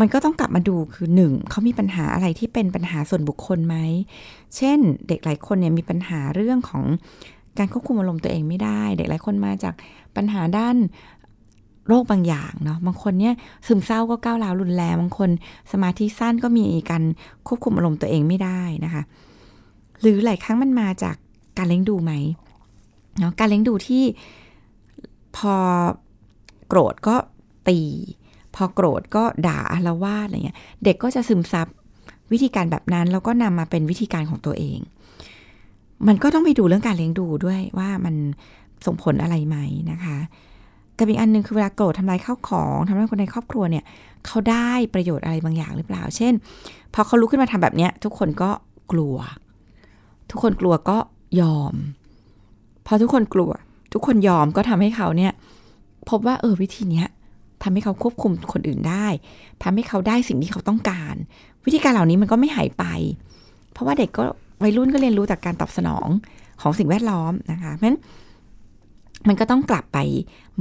มันก็ต้องกลับมาดูคือหนึ่งเขามีปัญหาอะไรที่เป็นปัญหาส่วนบุคคลไหม เช่น เด็กหลายคนเนี่ยมีปัญหาเรื่องของการควบคุมอารมณ์ตัวเองไม่ได้ เด็กหลายคนมาจากปัญหาด้านโรคบางอย่างเนาะบางคนเนี่ยซึมเศร้าก็ก้าวร้าวรุนแรงบางคนสมาธิสั้นก็มีการควบคุมอารมณ์ตัวเองไม่ได้นะคะ หรือหลายครั้งมันมาจาก การเลี้ยงดูไหมเนาะการเลี้ยงดูที่พอโกรธก็ตี พอโกรธก็ด่าอาละวาดอะไรเงี้ย เด็กก็จะซึมซับวิธีการแบบนั้น แล้วก็นำมาเป็นวิธีการของตัวเอง มันก็ต้องไปดูเรื่องการเลี้ยงดูด้วยว่ามันส่งผลอะไรไหมนะคะกับอีกอันหนึงคือเวลาโกรธทำลายข้าวของทำร้ายคนในครอบครัวเนี่ยเขาได้ประโยชน์อะไรบางอย่างหรือเปล่า เช่น พอเขาลุกขึ้นมาทำแบบเนี้ย ทุกคนก็กลัว ทุกคนกลัวก็ ยอม พอทุกคนกลัว ทุกคนยอมก็ทำให้เขาเนี่ย พบว่าเออวิธีเนี้ยทำให้เขาควบคุมคนอื่นได้ทำให้เขาได้สิ่งที่เขาต้องการ วิธีการเหล่านี้มันก็ไม่หายไป เพราะว่าเด็กก็วัยรุ่นก็เรียนรู้จากการตอบสนองของสิ่งแวดล้อมนะคะเพราะฉะนั้นมันก็ต้องกลับไป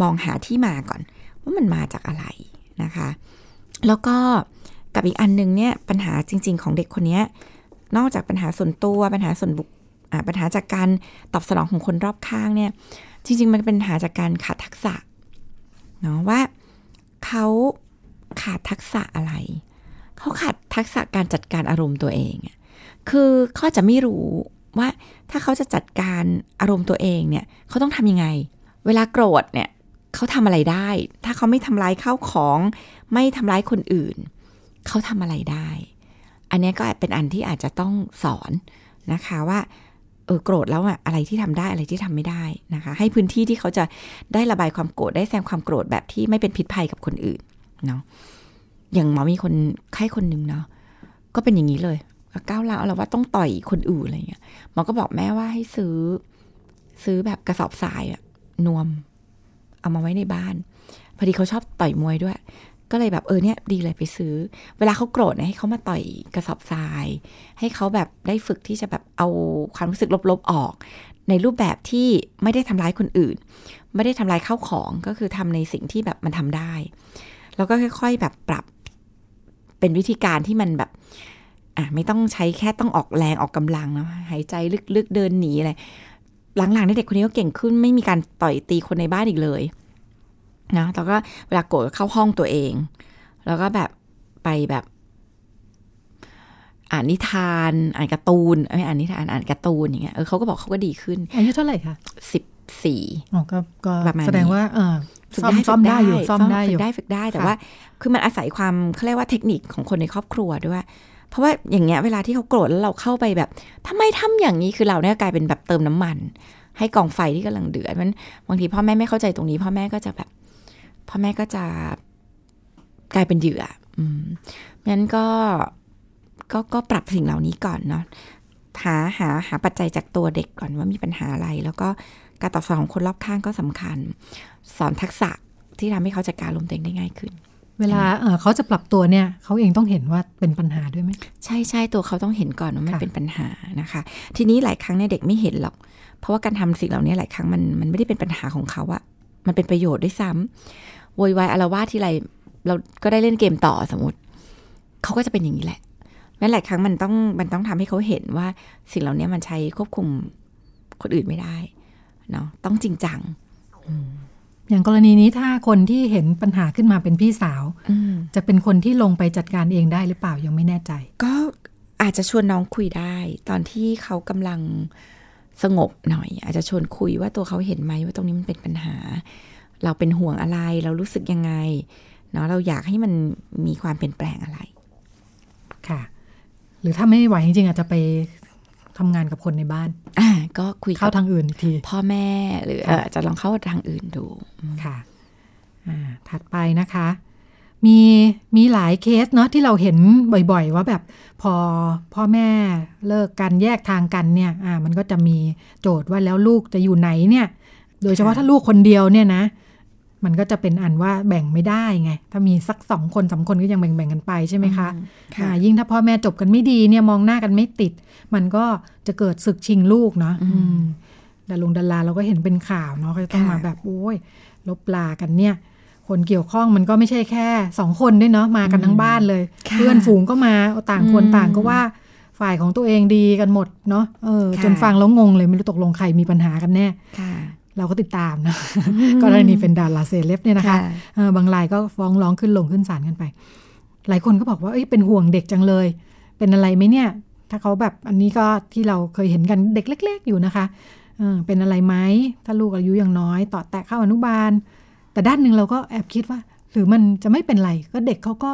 มองหาที่มาก่อน ว่ามันมาจากอะไรนะคะ แล้วก็กับอีกอันนึงเนี่ยปัญหาจริง ๆ ของเด็กคนนี้นอกจากปัญหาส่วนตัวปัญหาส่วนบุค ปัญหาจากการตอบสนองของคนรอบข้างเนี่ย จริง ๆ มันเป็นปัญหาจากการขาดทักษะเนาะว่าเขาขาดทักษะอะไร เขาขาดทักษะการจัดการอารมณ์ตัวเองคือเขาจะไม่รู้ว่าถ้าเขาจะจัดการอารมณ์ตัวเองเนี่ย เขาต้องทำยังไง เวลาโกรธเนี่ยเขาทำอะไรได้ ถ้าเขาไม่ทำร้ายข้าวของ ไม่ทำร้ายคนอื่น เขาทำอะไรได้ อันนี้ก็เป็นอันที่อาจจะต้องสอนนะคะว่า เออโกรธแล้วอะอะไรที่ทำได้อะไรที่ทำไม่ได้นะคะ ให้พื้นที่ที่เขาจะได้ระบายความโกรธได้แสดงความโกรธแบบที่ไม่เป็นพิษภัยกับคนอื่นเนาะอย่างหมอมีคนไข้คนหนึ่งเนาะก็เป็นอย่างนี้เลยก้าวร้าวเราว่าต้องต่อยคนอื่นอะไรเงี้ยหมอก็บอกแม่ว่าให้ซื้อ ซื้อแบบกระสอบทรายอะนวม เอามาไว้ในบ้าน พอดีเขาชอบต่อยมวยด้วย ก็เลยแบบเออเนี่ยดีเลยไปซื้อ เวลาเขาโกรธเนี่ยให้เขามาต่อยกระสอบทราย ให้เขาแบบได้ฝึกที่จะแบบเอาความรู้สึกลบๆออก ในรูปแบบที่ไม่ได้ทำร้ายคนอื่น ไม่ได้ทำร้ายข้าวของก็คือทำในสิ่งที่แบบมันทำได้ แล้วก็ค่อยๆแบบปรับเป็นวิธีการที่มันแบบอะไม่ต้องใช้แค่ต้องออกแรงออกกำลังนะหายใจลึกๆเดินหนีอะไรหลังๆนี่เด็กคนนี้ก็เก่งขึ้นไม่มีการต่อยตีคนในบ้านอีกเลย นะแล้วก็เวลาโกรธเข้าห้องตัวเอง แล้วก็แบบไปแบบอ่านนิทาน อ่านการ์ตูนไม่อ่านนิทานอ่านการ์ตูนอย่างเงี้ยเออเขาก็บอกเขาก็ดีขึ้นอายุเท่าไหร่คะสิบสี่อ๋อก็ก็ประมาณนี้แสดงว่าเออฝึกซ่อมได้ซ่อมได้อยู่ฝึกซ่อมได้อยู่ฝึกได้ฝึกได้แต่ค่ะว่า คือมันอาศัยความเขาเรียกว่าเทคนิคของคนในครอบครัวด้วย เพราะว่าอย่างเงี้ยเวลาที่เขาโกรธแล้วเราเข้าไปแบบทำไมทำอย่างนี้คือเราเนี่ยกลายเป็นแบบเติมน้ำมัน ให้กองไฟที่กำลังเดือดมันบางทีพ่อแม่ไม่เข้าใจตรงนี้ พ่อแม่ก็จะแบบ พ่อแม่ก็จะกลายเป็นเหยื่ออืมงั้นก็ก็ก็ปรับสิ่งเหล่านี้ก่อนเนาะหาหาหาปัจจัยจากตัวเด็กก่อนว่ามีปัญหาอะไร แล้วก็การตอบสนองของคนรอบข้างก็สำคัญ สอนทักษะที่ทำให้เขาจัดการอารมณ์ตัวเองได้ง่ายขึ้น เวลาเออเขาจะปรับตัวเนี่ย เขาเองต้องเห็นว่าเป็นปัญหาด้วยไหมใช่ใช่ตัวเขาต้องเห็นก่อนว่ามันค่ะเป็นปัญหานะคะ ทีนี้หลายครั้งเนี่ยเด็กไม่เห็นหรอก เพราะว่าการทำสิ่งเหล่านี้หลายครั้งมันมันไม่ได้เป็นปัญหาของเขาอะ มันเป็นประโยชน์ด้วยซ้ำโวยวายอารวาสที่ไรเราก็ได้เล่นเกมต่อสมมติ เขาก็จะเป็นอย่างนี้แหละแม้หลายครั้งมันต้องมันต้องทำให้เขาเห็นว่าสิ่งเหล่านี้มันใช้ควบคุมคนอื่นไม่ได้เนาะต้องจริงจังอย่างกรณีนี้ถ้าคนที่เห็นปัญหาขึ้นมาเป็นพี่สาวอืมจะเป็นคนที่ลงไปจัดการเองได้หรือเปล่ายังไม่แน่ใจ ก็อาจจะชวนน้องคุยได้ ตอนที่เขากำลัง สงบหน่อย อาจจะชวนคุยว่าตัวเขาเห็นไหมว่าตรงนี้มันเป็นปัญหา เราเป็นห่วงอะไร เรารู้สึกยังไงเนาะเราอยากให้มันมีความเปลี่ยนแปลงอะไร ค่ะ หรือถ้าไม่ไหวจริงๆอาจจะไปทำงานกับคนในบ้าน อ่า ก็คุยกับเข้าทางอื่นอีกที พ่อแม่หรือค่ะเอ่อจะลองเข้าทางอื่นดู ค่ะ อ่า ถัดไปนะคะ มีมีหลายเคสเนาะที่เราเห็นบ่อยๆ ว่าแบบพอพ่อแม่เลิกกันแยกทางกันเนี่ยอ่ามันก็จะมีโจทย์ว่าแล้วลูกจะอยู่ไหนเนี่ย โดยเฉพาะถ้าลูกคนเดียวเนี่ยนะ มันก็จะเป็นอันว่าแบ่งไม่ได้ไง ถ้ามีสักสองคนสามคนก็ยังแบ่งๆกันไปใช่ไหมคะอืมค่ะอ่ายิ่งถ้าพ่อแม่จบกันไม่ดีเนี่ยมองหน้ากันไม่ติด มันก็จะเกิดศึกชิงลูกเนาะอืมดารงดาราเราก็เห็นเป็นข่าวเนาะก็จะต้องมาแบบโอ้ยลบลากันเนี่ย คนเกี่ยวข้องมันก็ไม่ใช่แค่สองคนด้วยเนาะมากันทั้งบ้านเลยค่ะเพื่อนฝูงก็มาเอาต่างคนอืมต่างก็ว่าฝ่ายของตัวเองดีกันหมดเนาะเออค่ะจนฟังแล้วงงเลยไม่รู้ตกลงใครมีปัญหากันแน่ค่ะเราก็ติดตามนะกรณีเป็นดาราเซเลบเนี่ยนะคะค่ะเออบางรายก็ฟ้องร้องขึ้นลงขึ้นศาลกันไป หลายคนก็บอกว่าเอ้ยเป็นห่วงเด็กจังเลย เป็นอะไรไหมเนี่ย ถ้าเขาแบบอันนี้ก็ที่เราเคยเห็นกันเด็กเล็ก ๆ อยู่นะคะเออเป็นอะไรไหมถ้าลูกอายุยังน้อย ต่อแตะเข้าอนุบาล แต่ด้านหนึ่งเราก็แอบคิดว่า หรือมันจะไม่เป็นไร ก็เด็กเขาก็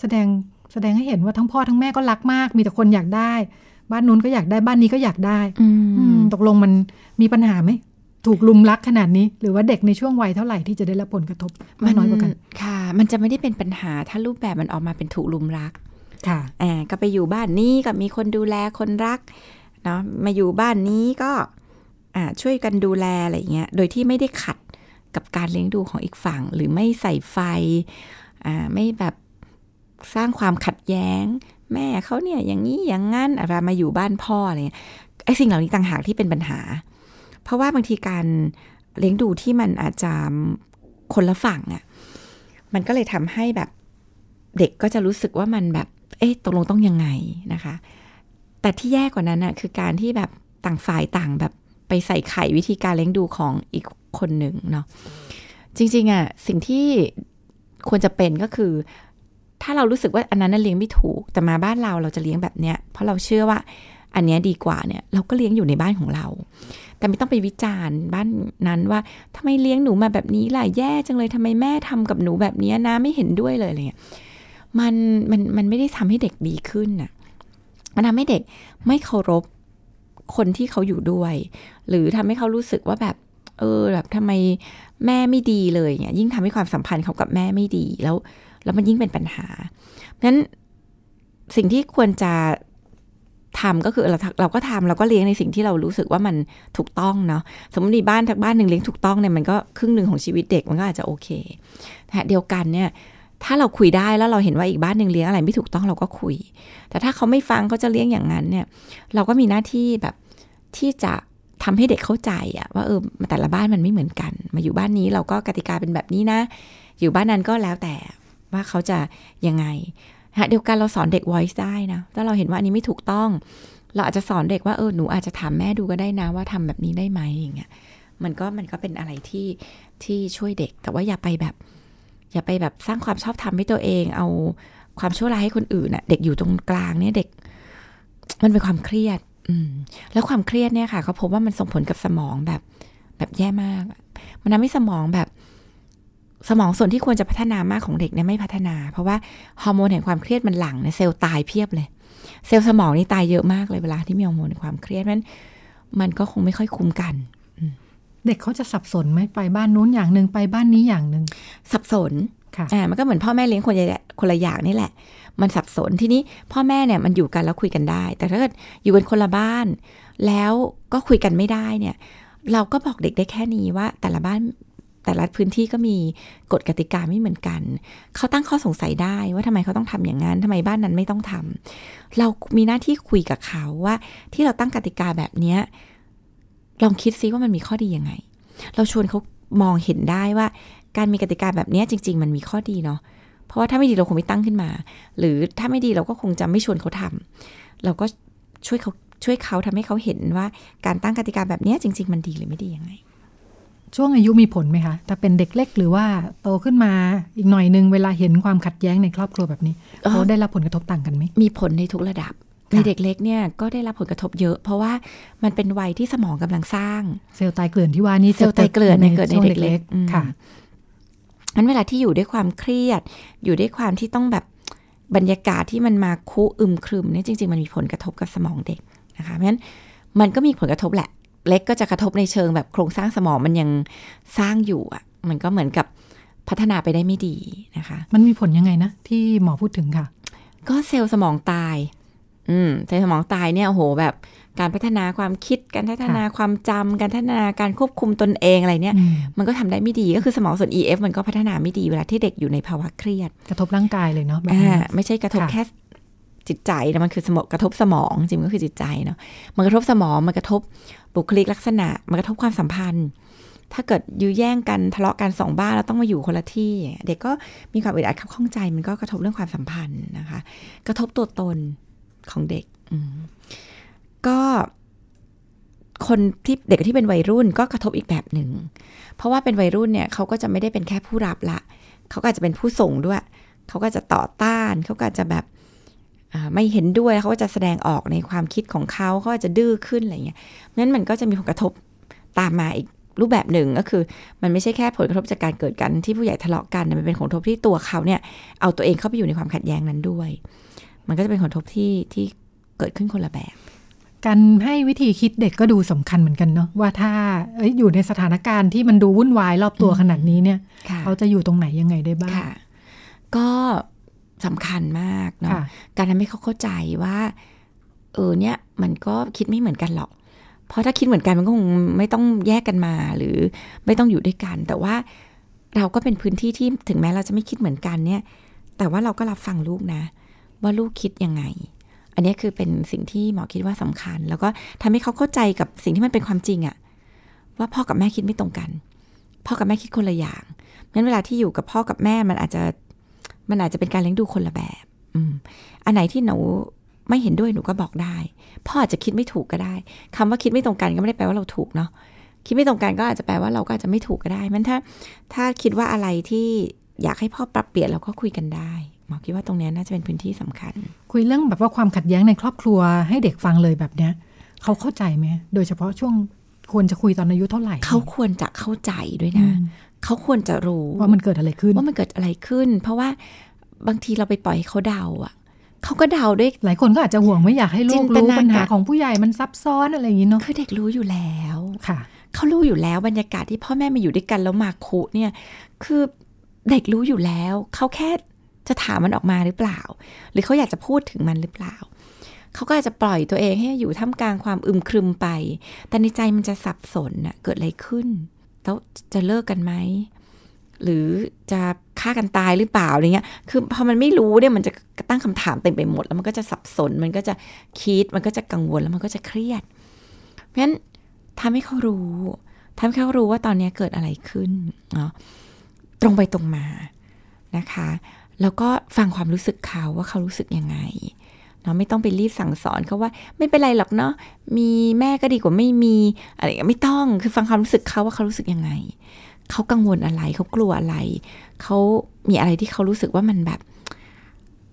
แสดงแสดงให้เห็นว่าทั้งพ่อทั้งแม่ก็รักมาก มีแต่คนอยากได้ บ้านนู้นก็อยากได้บ้านนี้ก็อยากได้อืมอืมตกลงมันมีปัญหาไหมถูกลุมรักขนาดนี้ หรือว่าเด็กในช่วงวัยเท่าไหร่ที่จะได้รับผลกระทบมากน้อยกว่ากันค่ะ มันจะไม่ได้เป็นปัญหาถ้ารูปแบบมันออกมาเป็นถูกลุมรัก ค่ะอ่าก็ไปอยู่บ้านนี้ก็มีคนดูแลคนรักเนาะมาอยู่บ้านนี้ก็อ่าช่วยกันดูแลอะไรเงี้ยโดยที่ไม่ได้ขัด กับการเลี้ยงดูของอีกฝั่ง หรือไม่ใส่ไฟอ่าไม่แบบสร้างความขัดแย้ง แม่เขาเนี่ยอย่างนี้อย่างงั้นอะไรมาอยู่บ้านพ่ออะไรเงี้ยไอ้สิ่งเหล่านี้ต่างหากที่เป็นปัญหา เพราะว่าบางทีการเลี้ยงดูที่มันอาจจะคนละฝั่งอะ่ะมันก็เลยทำให้แบบเด็กก็จะรู้สึกว่ามันแบบ เอ๊ะตกลงต้องยังไงนะคะ แต่ที่แย่กว่านั้นอะคือการที่แบบต่างฝ่ายต่างแบบไปใส่ไข่วิธีการเลี้ยงดูของอีก คนหนึ่งเนาะจริงๆอะสิ่งที่ควรจะเป็นก็คือ ถ้าเรารู้สึกว่าอันนั้นเลี้ยงไม่ถูก แต่มาบ้านเราเราจะเลี้ยงแบบเนี้ย เพราะเราเชื่อว่าอันเนี้ยดีกว่าเนี่ย เราก็เลี้ยงอยู่ในบ้านของเรา แต่ไม่ต้องไปวิจารณ์บ้านนั้นว่าทำไมเลี้ยงหนูมาแบบนี้ล่ะแย่จังเลยทำไมแม่ทำกับหนูแบบนี้นะไม่เห็นด้วยเลยอะไรเงี้ยมันมันมันไม่ได้ทำให้เด็กดีขึ้นน่ะมันทำให้เด็กไม่เคารพคนที่เขาอยู่ด้วย หรือทำให้เขารู้สึกว่าแบบ เออแบบทำไมแม่ไม่ดีเลยเนี่ยยิ่งทำให้ความสัมพันธ์เขากับแม่ไม่ดีแล้ว แล้วมันยิ่งเป็นปัญหาเพราะฉะนั้นสิ่งที่ควรจะทำก็คือเราเราก็ทำเราก็เลี้ยงในสิ่งที่เรารู้สึกว่ามันถูกต้องเนาะสมมติมีบ้านทักบ้านหนึ่งเลี้ยงถูกต้องเนี่ยมันก็ครึ่งหนึ่งของชีวิตเด็กมันก็อาจจะโอเคแต่เดียวกันเนี่ยถ้าเราคุยได้แล้วเราเห็นว่าอีกบ้านหนึ่งเลี้ยงอะไรไม่ถูกต้องเราก็คุย แต่ถ้าเขาไม่ฟังเขาจะเลี้ยงอย่างนั้นเนี่ย เราก็มีหน้าที่แบบที่จะ ทำให้เด็กเข้าใจอะว่าเออแต่ละบ้านมันไม่เหมือนกัน มาอยู่บ้านนี้เราก็กติกาเป็นแบบนี้นะ อยู่บ้านนั้นก็แล้วแต่ว่าเขาจะยังไงเดียวกันเราสอนเด็ก voice ได้นะถ้าเราเห็นว่าอันนี้ไม่ถูกต้อง เราอาจจะสอนเด็กว่าเออหนูอาจจะถามแม่ดูก็ได้นะว่าทำแบบนี้ได้ไหมอย่างเงี้ยมันก็มันก็เป็นอะไรที่ที่ช่วยเด็ก แต่ว่าอย่าไปแบบ อย่าไปแบบสร้างความชอบธรรมให้ตัวเอง เอาความชั่วร้ายให้คนอื่นอะเด็กอยู่ตรงกลางเนี่ยเด็ก มันเป็นความเครียด แล้วความเครียดเนี่ยค่ะเขาพบว่ามันส่งผลกับสมองแบบ แบบแย่มาก มันทำให้สมองแบบ สมองส่วนที่ควรจะพัฒนามากของเด็กเนี่ยไม่พัฒนา เพราะว่าฮอร์โมนแห่งความเครียดมันหลั่งในเซลล์ตายเพียบเลย เซลล์สมองนี่ตายเยอะมากเลยเวลาที่มีฮอร์โมนแห่งความเครียดมันมันก็คงไม่ค่อยคุ้มกันเด็กเขาจะสับสนไหมไปบ้านนู้นอย่างหนึ่งไปบ้านนี้อย่างหนึ่งสับสนค่ะ อ่ามันก็เหมือนพ่อแม่เลี้ยงคนละคนละอย่างนี่แหละ มันสับสนทีนี้พ่อแม่เนี่ยมันอยู่กันแล้วคุยกันได้ แต่ถ้าเกิดอยู่กันคนละบ้าน แล้วก็คุยกันไม่ได้เนี่ย เราก็บอกเด็กได้แค่นี้ว่า แต่ละบ้านแต่ละพื้นที่ก็มีกฎกติกาไม่เหมือนกัน เขาตั้งข้อสงสัยได้ว่าทำไมเขาต้องทำอย่างนั้นทำไมบ้านนั้นไม่ต้องทำเรามีหน้าที่คุยกับเขาว่า ที่เราตั้งกติกาแบบเนี้ยลองคิดซิว่ามันมีข้อดียังไง เราชวนเขามองเห็นได้ว่า การมีกติกาแบบนี้จริง ๆ มันมีข้อดีเนาะเพราะว่าถ้าไม่ดีเราคงไม่ตั้งขึ้นมา หรือถ้าไม่ดีเราก็คงจะไม่ชวนเขาทำเราก็ช่วยเขาช่วยเขาทำให้เขาเห็นว่าการตั้งกติกาแบบนี้จริง ๆ มันดีหรือไม่ดียังไง ช่วงอายุมีผลไหมคะถ้าเป็นเด็กเล็กหรือว่าโตขึ้นมาอีกหน่อยนึงเวลาเห็นความขัดแย้งในครอบครัวแบบนี้เขาได้รับผลกระทบต่างกันไหมมีผลในทุกระดับในเด็กเล็กเนี่ยก็ได้รับผลกระทบเยอะ เพราะว่ามันเป็นวัยที่สมองกำลังสร้าง เซลล์ตายเกลื่อนที่ว่านี้เซลล์ตายเกลื่อนในเกิดในเด็กเล็กค่ะ นั้นเวลาที่อยู่ด้วยความเครียด อยู่ด้วยความที่ต้องแบบบรรยากาศที่มันมาคุอึมครึมเนี่ยจริง ๆ มันมีผลกระทบกับสมองเด็กนะคะเพราะฉะนั้นมันก็มีผลกระทบแหละ เล็กก็จะกระทบในเชิงแบบโครงสร้างสมองมันยังสร้างอยู่อะ มันก็เหมือนกับพัฒนาไปได้ไม่ดีนะคะ มันมีผลยังไงนะ ที่หมอพูดถึงค่ะ ก็เซลล์สมองตาย อืมเซลล์สมองตายเนี่ยโอ้โหแบบ การพัฒนาความคิด การพัฒนาความจำการพัฒนาการควบคุมตนเองอะไรเนี่ย มันก็ทำได้ไม่ดีก็คือสมองส่วน EF มันก็พัฒนาไม่ดีเวลาที่เด็กอยู่ในภาวะเครียด กระทบร่างกายเลยเนาะแบบอ่านี้ไม่ใช่กระทบแค่จิตใจนะมันคือสมองกระทบสมองจริงๆก็คือจิตใจเนาะมันกระทบสมองมันกระทบบุคลิกลักษณะ มันกระทบความสัมพันธ์ ถ้าเกิดยื้อแย่งกันทะเลาะกันสองบ้านแล้วต้องมาอยู่คนละที่ เด็กก็มีความอึดอัดขับข้องใจ มันก็กระทบเรื่องความสัมพันธ์นะคะ กระทบตัวตนของเด็กอืม ก็คนที่เด็กที่เป็นวัยรุ่นก็กระทบอีกแบบหนึ่ง เพราะว่าเป็นวัยรุ่นเนี่ยเขาก็จะไม่ได้เป็นแค่ผู้รับละ เขาก็จะเป็นผู้ส่งด้วย เขาก็จะต่อต้าน เขาก็จะแบบไม่เห็นด้วย เขาก็จะแสดงออกในความคิดของเขาเขาจะดื้อขึ้นอะไรเงี้ยนั้นมันก็จะมีผลกระทบตามมาอีกรูปแบบหนึ่งก็คือ มันไม่ใช่แค่ผลกระทบจากการเกิดกันที่ผู้ใหญ่ทะเลาะกัน มันเป็นผลกระทบที่ตัวเขาเนี่ยเอาตัวเองเข้าไปอยู่ในความขัดแย้งนั้นด้วย มันก็จะเป็นผลกระทบที่ที่เกิดขึ้นคนละแบบ การให้วิธีคิดเด็กก็ดูสำคัญเหมือนกันเนาะว่าถ้าเอ้ยอยู่ในสถานการณ์ที่มันดูวุ่นวายรอบตัวขนาดนี้เนี่ยค่ะเขาจะอยู่ตรงไหนยังไงได้บ้างค่ะก็สำคัญมากเนาะค่ะการทำให้เขาเข้าใจว่า เออเนี่ยมันก็คิดไม่เหมือนกันหรอก เพราะถ้าคิดเหมือนกันมันก็คงไม่ต้องแยกกันมาหรือไม่ต้องอยู่ด้วยกัน แต่ว่าเราก็เป็นพื้นที่ที่ถึงแม้เราจะไม่คิดเหมือนกันเนี่ย แต่ว่าเราก็รับฟังลูกนะ ว่าลูกคิดยังไง อันนี้คือเป็นสิ่งที่หมอคิดว่าสำคัญ แล้วก็ทำให้เขาเข้าใจกับสิ่งที่มันเป็นความจริงอะว่าพ่อกับแม่คิดไม่ตรงกัน พ่อกับแม่คิดคนละอย่างงั้นเวลาที่อยู่กับพ่อกับแม่มันอาจจะมันอาจจะเป็นการเลี้ยงดูคนละแบบ อืม อันไหนที่หนูไม่เห็นด้วยหนูก็บอกได้ พ่ออาจจะคิดไม่ถูกก็ได้คำว่าคิดไม่ตรงกันก็ไม่ได้แปลว่าเราถูกเนาะคิดไม่ตรงกันก็อาจจะแปลว่าเราก็อาจจะไม่ถูกก็ได้มันถ้า ถ้าคิดว่าอะไรที่อยากให้พ่อปรับเปลี่ยนเราก็คุยกันได้ หมอคิดว่าตรงนี้น่าจะเป็นพื้นที่สำคัญ คุยเรื่องแบบว่าความขัดแย้งในครอบครัวให้เด็กฟังเลยแบบเนี้ยเขาเข้าใจไหมโดยเฉพาะช่วงควรจะคุยตอนอายุเท่าไหร่ เขาควรจะเข้าใจด้วยนะ เขาควรจะรู้ว่ามันเกิดอะไรขึ้นว่ามันเกิดอะไรขึ้น เพราะว่าบางทีเราไปปล่อยให้เขาเดาอะเขาก็เดาด้วยหลายคนก็อาจจะห่วงไม่อยากให้ลูจิกนตรู้นาปัญหาการของผู้ใหญ่มันซับซ้อนอะไรอย่างนี้เนาะคือเด็กรู้อยู่แล้วค่ะ เขารู้อยู่แล้วบรรยากาศที่พ่อแม่มาอยู่ด้วยกันแล้วมาคุเนี่ย คือเด็กรู้อยู่แล้ว เขาแค่ จะถามมันออกมาหรือเปล่า หรือเขาอยากจะพูดถึงมันหรือเปล่า เขาก็อาจจะปล่อยตัวเองให้อยู่ท่ามกลางความอึมครึมไป แต่ในใจมันจะสับสนน่ะเกิดอะไรขึ้น แล้วจะเลิกกันไหม หรือจะฆ่ากันตายหรือเปล่าอะไรเงี้ย คือพอมันไม่รู้เนี่ยมันจะตั้งคำถามเต็มไปหมด แล้วมันก็จะสับสน มันก็จะคิด มันก็จะกังวล แล้วมันก็จะเครียด เพราะฉะนั้นทำให้เขารู้ทำให้เขารู้ว่าตอนนี้เกิดอะไรขึ้นเนาะตรงไปตรงมานะคะ แล้วก็ฟังความรู้สึกเขาว่าเขารู้สึกยังไงเนาะไม่ต้องไปรีบสั่งสอนเขาว่าไม่เป็นไรหรอกเนาะมีแม่ก็ดีกว่าไม่มีอะไรไม่ต้องคือฟังความรู้สึกเขาว่าเขารู้สึกยังไงเขากังวลอะไรเขากลัวอะไรเขามีอะไรที่เขารู้สึกว่ามันแบบ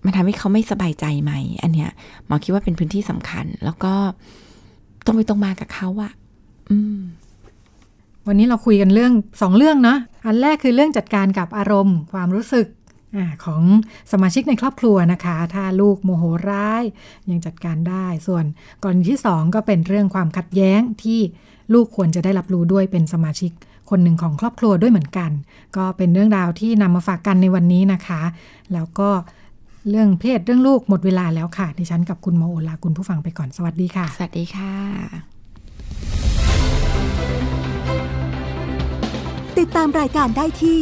มันทำให้เขาไม่สบายใจไหม อันเนี้ยหมอคิดว่าเป็นพื้นที่สำคัญ แล้วก็ตรงไปตรงมากับเขาอะอืม วันนี้เราคุยกันเรื่องสองเรื่องเนาะอันแรกคือเรื่องจัดการกับอารมณ์ ความรู้สึก อาของสมาชิกในครอบครัวนะคะ ถ้าลูกโมโหร้ายยังจัดการได้ ส่วนกรณีที่สองก็เป็นเรื่องความขัดแย้งที่ลูกควรจะได้รับรู้ด้วยเป็นสมาชิกคนหนึ่งของครอบครัวด้วยเหมือนกัน ก็เป็นเรื่องราวที่นำมาฝากกันในวันนี้นะคะ แล้วก็เรื่องเพศเรื่องลูกหมดเวลาแล้วค่ะ ดิฉันกับคุณโมโอลาคุณผู้ฟังไปก่อนสวัสดีค่ะ สวัสดีค่ะ ติดตามรายการได้ที่